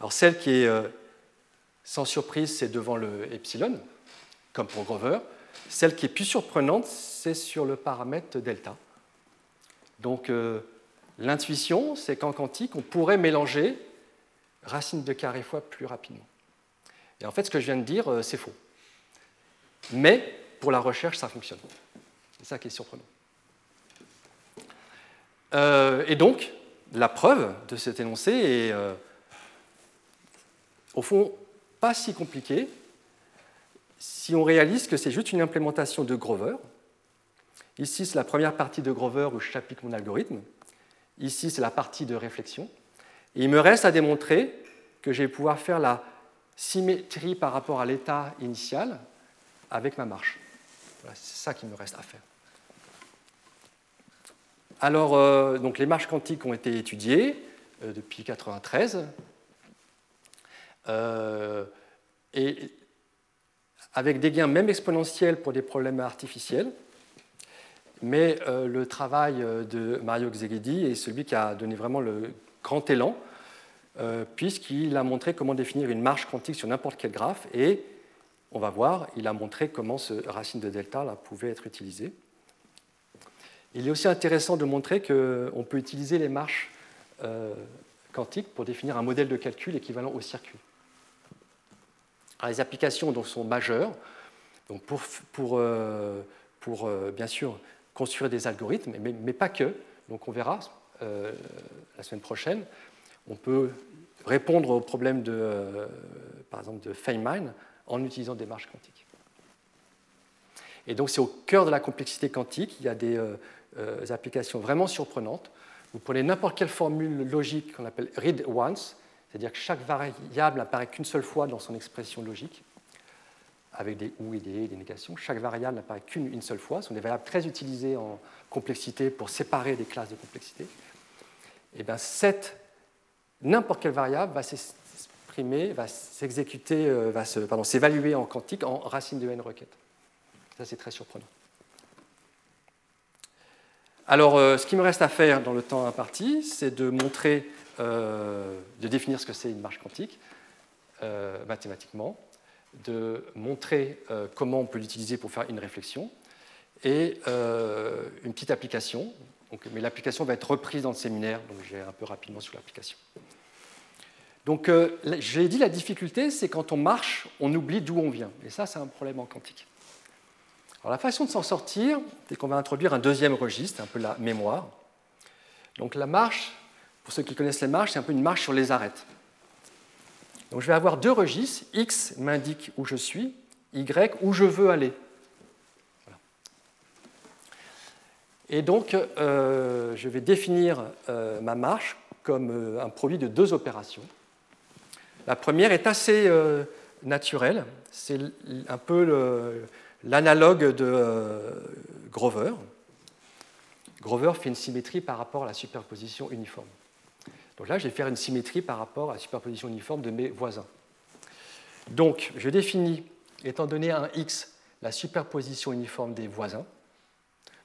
B: Alors celle qui est euh, Sans surprise, c'est devant le epsilon, comme pour Grover. Celle qui est plus surprenante, c'est sur le paramètre delta. Donc euh, l'intuition, c'est qu'en quantique, on pourrait mélanger racine de carré fois plus rapidement. Et en fait, ce que je viens de dire, euh, c'est faux. Mais pour la recherche, ça fonctionne. C'est ça qui est surprenant. Et donc, la preuve de cet énoncé est, au fond, pas si compliquée si on réalise que c'est juste une implémentation de Grover. Ici, c'est la première partie de Grover où je j'applique mon algorithme. Ici, c'est la partie de réflexion. Il me reste à démontrer que je vais pouvoir faire la symétrie par rapport à l'état initial avec ma marche. c'est ça qui me reste à faire. Alors, euh, donc les marches quantiques ont été étudiées euh, depuis 1993. Euh, et avec des gains même exponentiels pour des problèmes artificiels. Mais le travail de Mario Xeghedi est celui qui a donné vraiment le grand élan, puisqu'il a montré comment définir une marche quantique sur n'importe quel graphe, et on va voir, il a montré comment ce racine de delta là, pouvait être utilisé. Il est aussi intéressant de montrer qu'on peut utiliser les marches euh, quantiques pour définir un modèle de calcul équivalent au circuit. Les applications donc, sont majeures donc pour, pour, euh, pour euh, bien sûr construire des algorithmes, mais, mais, pas que. Donc on verra la semaine prochaine. On peut répondre aux problèmes de, par exemple, de Feynman en utilisant des marches quantiques. Et donc c'est au cœur de la complexité quantique. Il y a des euh, applications vraiment surprenantes. Vous prenez n'importe quelle formule logique qu'on appelle read once, c'est-à-dire que chaque variable n'apparaît qu'une seule fois dans son expression logique, avec des ou et des et, des négations. Chaque variable n'apparaît qu'une seule fois. Ce sont des variables très utilisées en complexité pour séparer des classes de complexité. Et bien, cette n'importe quelle variable va s'exprimer, va s'exécuter, euh, va s'évaluer en quantique en racine de n requête. Ça, c'est très surprenant. Alors, euh, ce qui me reste à faire dans le temps imparti, c'est de montrer, euh, de définir ce que c'est une marche quantique euh, mathématiquement, de montrer comment on peut l'utiliser pour faire une réflexion, et une petite application. mais l'application va être reprise dans le séminaire, donc j'ai un peu rapidement sur l'application. Donc, j'ai dit la difficulté, c'est quand on marche, on oublie d'où on vient. Et ça, c'est un problème en quantique. Alors, la façon de s'en sortir, c'est qu'on va introduire un deuxième registre, un peu la mémoire. Donc la marche, pour ceux qui connaissent les marches, c'est un peu une marche sur les arêtes. Donc je vais avoir deux registres. X m'indique où je suis, Y où je veux aller. Et donc euh, je vais définir euh, ma marche comme euh, un produit de deux opérations. La première est assez naturelle. C'est un peu l'analogue de Grover. Grover fait une symétrie par rapport à la superposition uniforme. Donc là, je vais faire une symétrie par rapport à la superposition uniforme de mes voisins. Donc, je définis, étant donné un x, la superposition uniforme des voisins,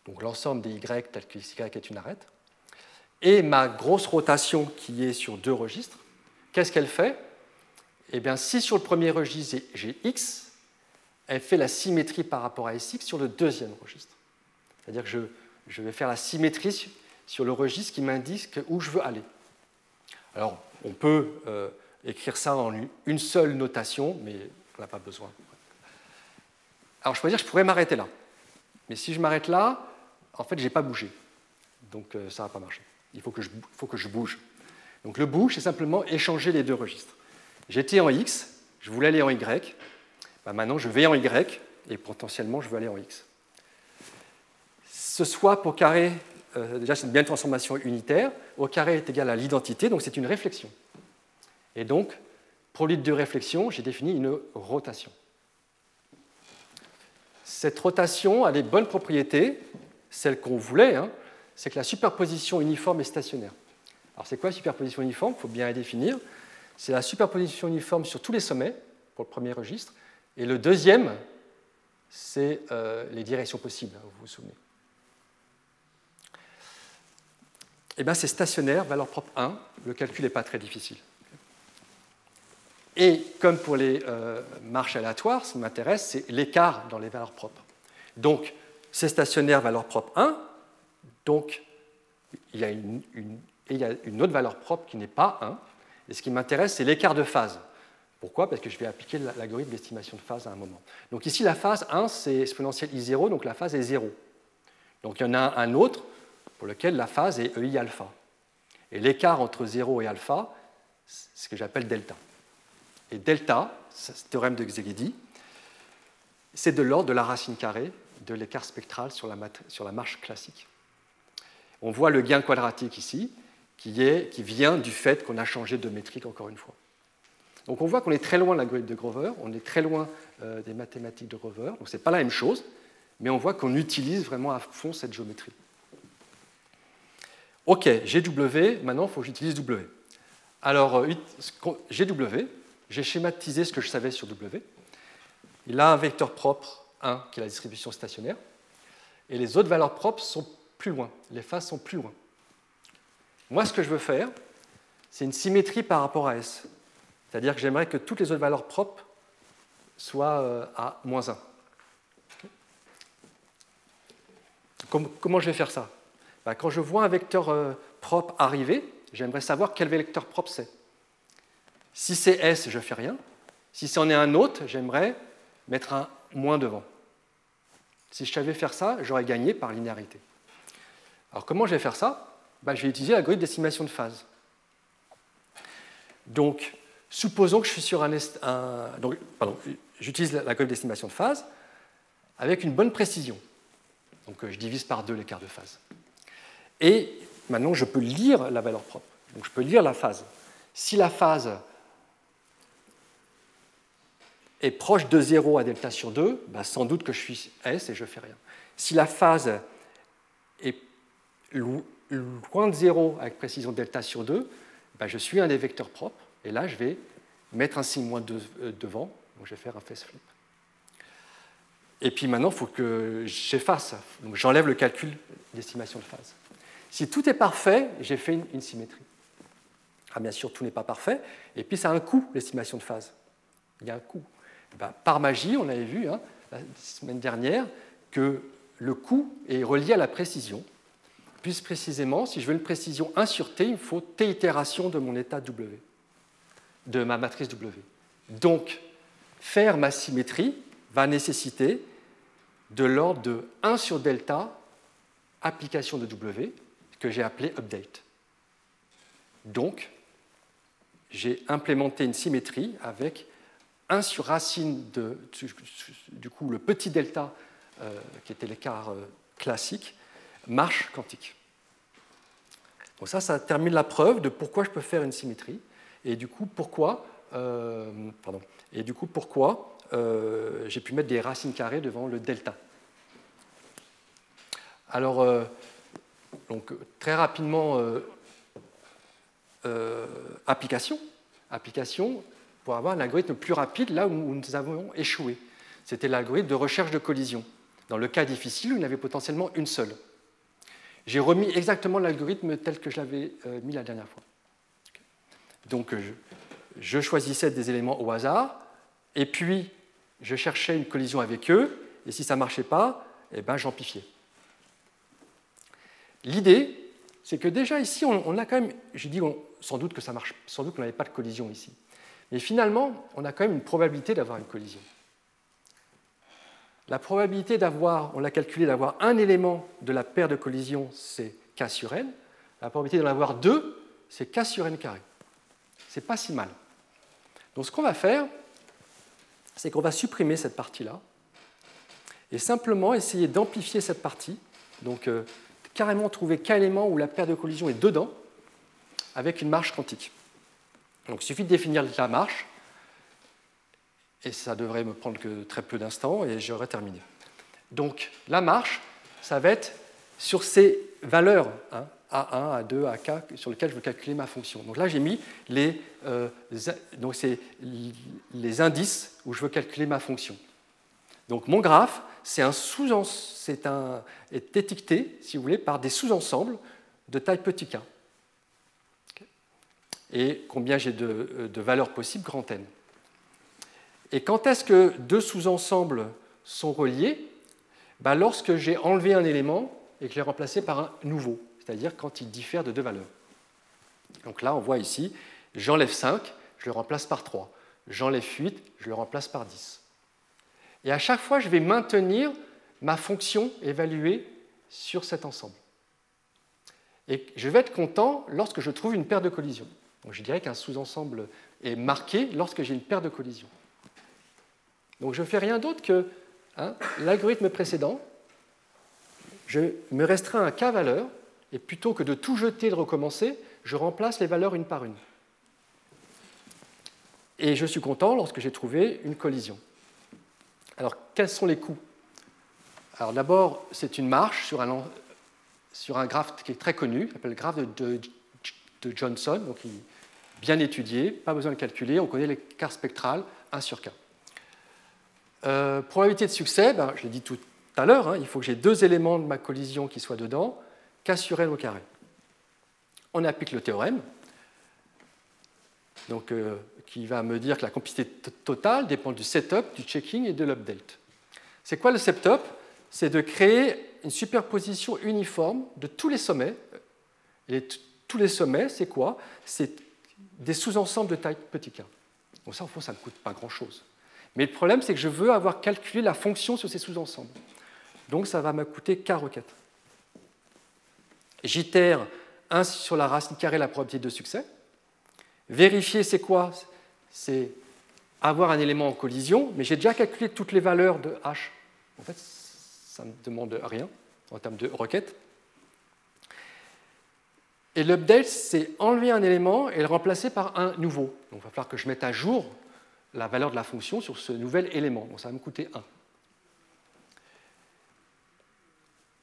B: donc l'ensemble des y tel que y est une arête, et ma grosse rotation qui est sur deux registres, qu'est-ce qu'elle fait? Eh bien, si sur le premier registre j'ai x, elle fait la symétrie par rapport à SX sur le deuxième registre. C'est-à-dire que je, vais faire la symétrie sur le registre qui m'indique où je veux aller. Alors, on peut euh, écrire ça en une seule notation, mais on n'a pas besoin. Alors, je pourrais dire que je pourrais m'arrêter là. Mais si je m'arrête là, en fait, je n'ai pas bougé. Donc, euh, ça ne va pas marcher. Il faut que, je, faut que je bouge. Donc, le bouge, c'est simplement échanger les deux registres. J'étais en X, je voulais aller en Y, bah, maintenant je vais en Y et potentiellement je veux aller en X. Ce soit pour carré, euh, déjà c'est une bien transformation unitaire, au carré est égal à l'identité, donc c'est une réflexion. Et donc, l'idée de réflexion, j'ai défini une rotation. Cette rotation a des bonnes propriétés, celles qu'on voulait, hein, c'est que la superposition uniforme est stationnaire. Alors c'est quoi la superposition uniforme? Il faut bien la définir. C'est la superposition uniforme sur tous les sommets, pour le premier registre, et le deuxième, c'est euh, les directions possibles, vous vous souvenez. Eh bien, c'est stationnaire, valeur propre 1. Le calcul n'est pas très difficile. Et comme pour les euh, marches aléatoires, ce qui m'intéresse, c'est l'écart dans les valeurs propres. Donc, c'est stationnaire, valeur propre 1, donc il y a une, il y a une autre valeur propre qui n'est pas 1, et ce qui m'intéresse, c'est l'écart de phase. Pourquoi? Parce que je vais appliquer l'algorithme d'estimation de phase à un moment. Donc ici, la phase 1, c'est exponentielle I0, donc la phase est 0. Donc il y en a un autre pour lequel la phase est EI alpha. Et l'écart entre 0 et alpha, c'est ce que j'appelle delta. Et delta, ce théorème de Xegedi, c'est de l'ordre de la racine carrée de l'écart spectral sur la, la, marche classique. On voit le gain quadratique ici, qui, vient du fait qu'on a changé de métrique encore une fois. Donc on voit qu'on est très loin de l'algorithme de Grover, on est très loin euh, des mathématiques de Grover, donc ce n'est pas la même chose, mais on voit qu'on utilise vraiment à fond cette géométrie. Ok, GW, maintenant il faut que j'utilise W. Alors, euh, GW, j'ai schématisé ce que je savais sur W. Il a un vecteur propre, 1, qui est la distribution stationnaire, et les autres valeurs propres sont plus loin, les phases sont plus loin. Moi, ce que je veux faire, c'est une symétrie par rapport à S. C'est-à-dire que j'aimerais que toutes les autres valeurs propres soient euh, à moins 1. Comment je vais faire ça? Bah, Quand je vois un vecteur euh, propre arriver, j'aimerais savoir quel vecteur propre c'est. Si c'est S, je ne fais rien. Si c'en est un autre, j'aimerais mettre un moins devant. Si je savais faire ça, j'aurais gagné par linéarité. Alors comment je vais faire ça? Bah, Je vais utiliser l'algorithme d'estimation de phase. Donc, supposons que je suis sur un... donc, pardon, j'utilise d'estimation de phase avec une bonne précision. Donc euh, je divise par deux l'écart de phase. Et maintenant, je peux lire la valeur propre. Donc je peux lire la phase. Si la phase est proche de 0 à delta sur 2, bah, sans doute que je suis S et je ne fais rien. Si la phase est loin de 0 avec précision delta sur 2, bah, je suis un des vecteurs propres. Et là, je vais mettre un signe moins euh, devant. Donc je vais faire un face flip. Et puis maintenant, il faut que j'efface. Donc j'enlève le calcul d'estimation de phase. Si tout est parfait, j'ai fait une, symétrie. Ah, bien sûr, tout n'est pas parfait. Et puis ça a un coût, l'estimation de phase. Il y a un coût. Eh ben, par magie, on avait vu hein, la semaine dernière que le coût est relié à la précision. Plus précisément, si je veux une précision 1 sur t, il me faut t itérations de mon état W, de ma matrice W. Donc, faire ma symétrie va nécessiter de l'ordre de 1 sur delta application de W, que j'ai appelé update. Donc, j'ai implémenté une symétrie avec 1 sur racine de, du coup, le petit delta, euh, qui était l'écart euh, classique, marche quantique. Donc ça, ça termine la preuve de pourquoi je peux faire une symétrie, et du coup, pourquoi, euh, et du coup, pourquoi j'ai pu mettre des racines carrées devant le delta. Alors, donc, très rapidement, application. Application, pour avoir un algorithme plus rapide là où nous avons échoué. C'était l'algorithme de recherche de collision. Dans le cas difficile, où il y en avait potentiellement une seule. J'ai remis exactement l'algorithme tel que je l'avais euh, mis la dernière fois. Donc je, choisissais des éléments au hasard, et puis je cherchais une collision avec eux, et si ça ne marchait pas, eh ben, j'amplifiais. L'idée, c'est que déjà ici, on, a quand même, j'ai dit sans doute que ça marche, sans doute qu'on n'avait pas de collision ici. Mais finalement, on a quand même une probabilité d'avoir une collision. La probabilité d'avoir, on l'a calculé, d'avoir un élément de la paire de collisions, c'est K sur N. La probabilité d'en avoir deux, c'est K sur N carré. C'est pas si mal. Donc ce qu'on va faire, c'est qu'on va supprimer cette partie-là et simplement essayer d'amplifier cette partie. Donc euh, carrément trouver quel élément où la paire de collisions est dedans avec une marche quantique. Donc il suffit de définir la marche, et ça devrait me prendre que très peu d'instants, et j'aurai terminé. Donc la marche, ça va être sur ces valeurs, hein, A1, A2, AK, sur lesquelles je veux calculer ma fonction. Donc là, j'ai mis les, euh, donc les indices où je veux calculer ma fonction. Donc mon graphe, c'est un sous est étiqueté, si vous voulez, par des sous-ensembles de taille petit k et combien j'ai de, valeurs possibles, grand N. Et quand est-ce que deux sous-ensembles sont reliés? Ben, Lorsque j'ai enlevé un élément et que je l'ai remplacé par un nouveau, c'est-à-dire quand il diffère de deux valeurs. Donc là, on voit ici, j'enlève 5, je le remplace par 3. J'enlève 8, je le remplace par 10. Et à chaque fois, je vais maintenir ma fonction évaluée sur cet ensemble. Et je vais être content lorsque je trouve une paire de collisions. Donc je dirais qu'un sous-ensemble est marqué lorsque j'ai une paire de collisions. Donc je ne fais rien d'autre que hein, l'algorithme précédent, je me restreins à k valeurs, et plutôt que de tout jeter et de recommencer, je remplace les valeurs une par une. Et je suis content lorsque j'ai trouvé une collision. Alors, quels sont les coûts? Alors d'abord, c'est une marche sur un, sur un graphe qui est très connu, s'appelle le graphe de, Johnson, donc bien étudié, pas besoin de calculer, on connaît l'écart spectral 1 sur k. Euh, probabilité de succès, ben, je l'ai dit tout à l'heure, hein, il faut que j'ai deux éléments de ma collision qui soient dedans, k sur l au carré. On applique le théorème, donc, euh, qui va me dire que la complexité totale dépend du setup, du checking et de l'update. C'est quoi le setup? C'est de créer une superposition uniforme de tous les sommets. Et tous les sommets, c'est quoi? C'est des sous-ensembles de taille petit k. Donc ça, au fond, ça ne coûte pas grand-chose. Mais le problème, c'est que je veux avoir calculé la fonction sur ces sous-ensembles. Donc ça va me coûter k requêtes. J'itère 1 sur la racine carrée la probabilité de succès. Vérifier, c'est quoi? C'est avoir un élément en collision, mais j'ai déjà calculé toutes les valeurs de h. En fait, ça ne me demande rien en termes de requête. Et l'update, c'est enlever un élément et le remplacer par un nouveau. Donc il va falloir que je mette à jour la valeur de la fonction sur ce nouvel élément. Donc ça va me coûter 1.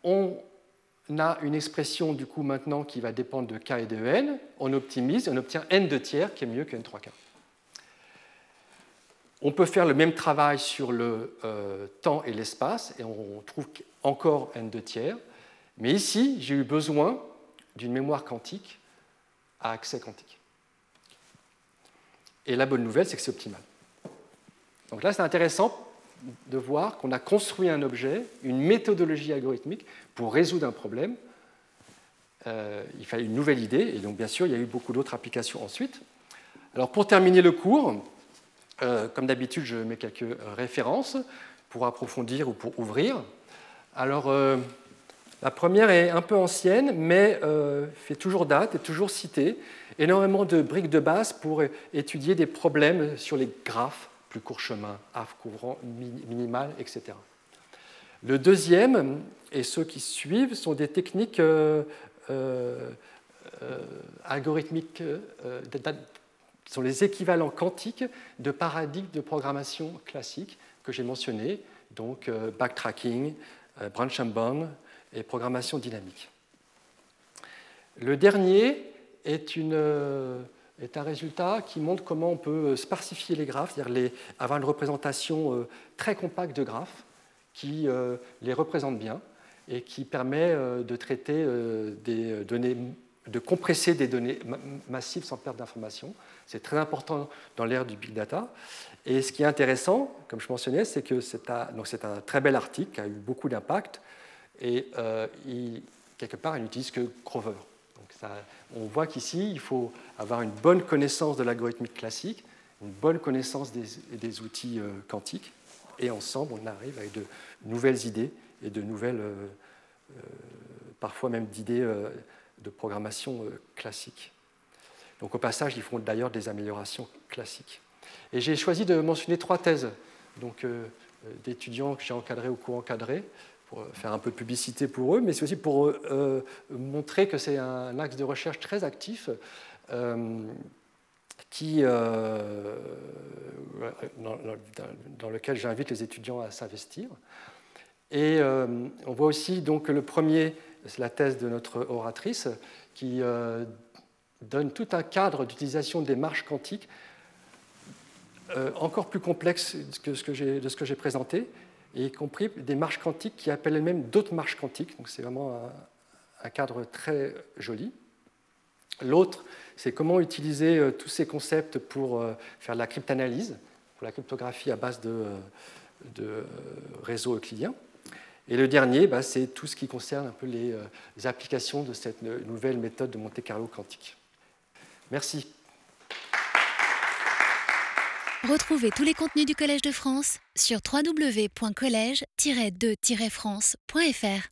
B: On a une expression du coup maintenant qui va dépendre de k et de n. On optimise, on obtient n de tiers qui est mieux que n 3k. On peut faire le même travail sur le euh, temps et l'espace et on trouve encore n de tiers. Mais ici, j'ai eu besoin d'une mémoire quantique à accès quantique. Et la bonne nouvelle, c'est que c'est optimal. Donc là, c'est intéressant de voir qu'on a construit un objet, une méthodologie algorithmique pour résoudre un problème. Euh, il fallait une nouvelle idée, et donc bien sûr, il y a eu beaucoup d'autres applications ensuite. Alors pour terminer le cours, euh, comme d'habitude, je mets quelques références pour approfondir ou pour ouvrir. Alors, euh, la première est un peu ancienne, mais fait toujours date, et toujours citée. Énormément de briques de base pour étudier des problèmes sur les graphes plus court chemin, AF couvrant minimal, etc. Le deuxième, et ceux qui suivent, sont des techniques euh, euh, euh, algorithmiques, qui sont les équivalents quantiques de paradigmes de programmation classique que j'ai mentionnés, donc backtracking, branch and bound et programmation dynamique. Le dernier est une est un résultat qui montre comment on peut euh, sparsifier les graphes, c'est-à-dire avoir une représentation euh, très compacte de graphes qui euh, les représente bien et qui permet de traiter des données, de compresser des données massives sans perte d'information. C'est très important dans l'ère du big data. Et ce qui est intéressant, comme je mentionnais, c'est que c'est un, un, très bel article qui a eu beaucoup d'impact et quelque part, il n'utilise que Grover on voit qu'ici, il faut avoir une bonne connaissance de l'algorithmique classique, une bonne connaissance des, outils euh, quantiques, et ensemble, on arrive avec de nouvelles idées et de nouvelles, euh, euh, parfois même d'idées de programmation classique. Donc au passage, ils font d'ailleurs des améliorations classiques. Et j'ai choisi de mentionner trois thèses donc, d'étudiants que j'ai encadrés ou co-encadrés pour faire un peu de publicité pour eux, mais c'est aussi pour euh, montrer que c'est un axe de recherche très actif euh, qui, euh, dans, lequel j'invite les étudiants à s'investir. Et on voit aussi donc le premier, la thèse de notre oratrice, qui donne tout un cadre d'utilisation des marches quantiques encore plus complexe que ce que j'ai présenté, y compris des marches quantiques qui appellent elles-mêmes d'autres marches quantiques. Donc c'est vraiment un, cadre très joli. L'autre, c'est comment utiliser euh, tous ces concepts pour euh, faire de la cryptanalyse, pour la cryptographie à base de, de réseaux euclidiens. Et le dernier, bah, c'est tout ce qui concerne un peu les, les applications de cette nouvelle méthode de Monte Carlo quantique. Merci.
A: Retrouvez tous les contenus du Collège de France sur www.colège-2-france.fr.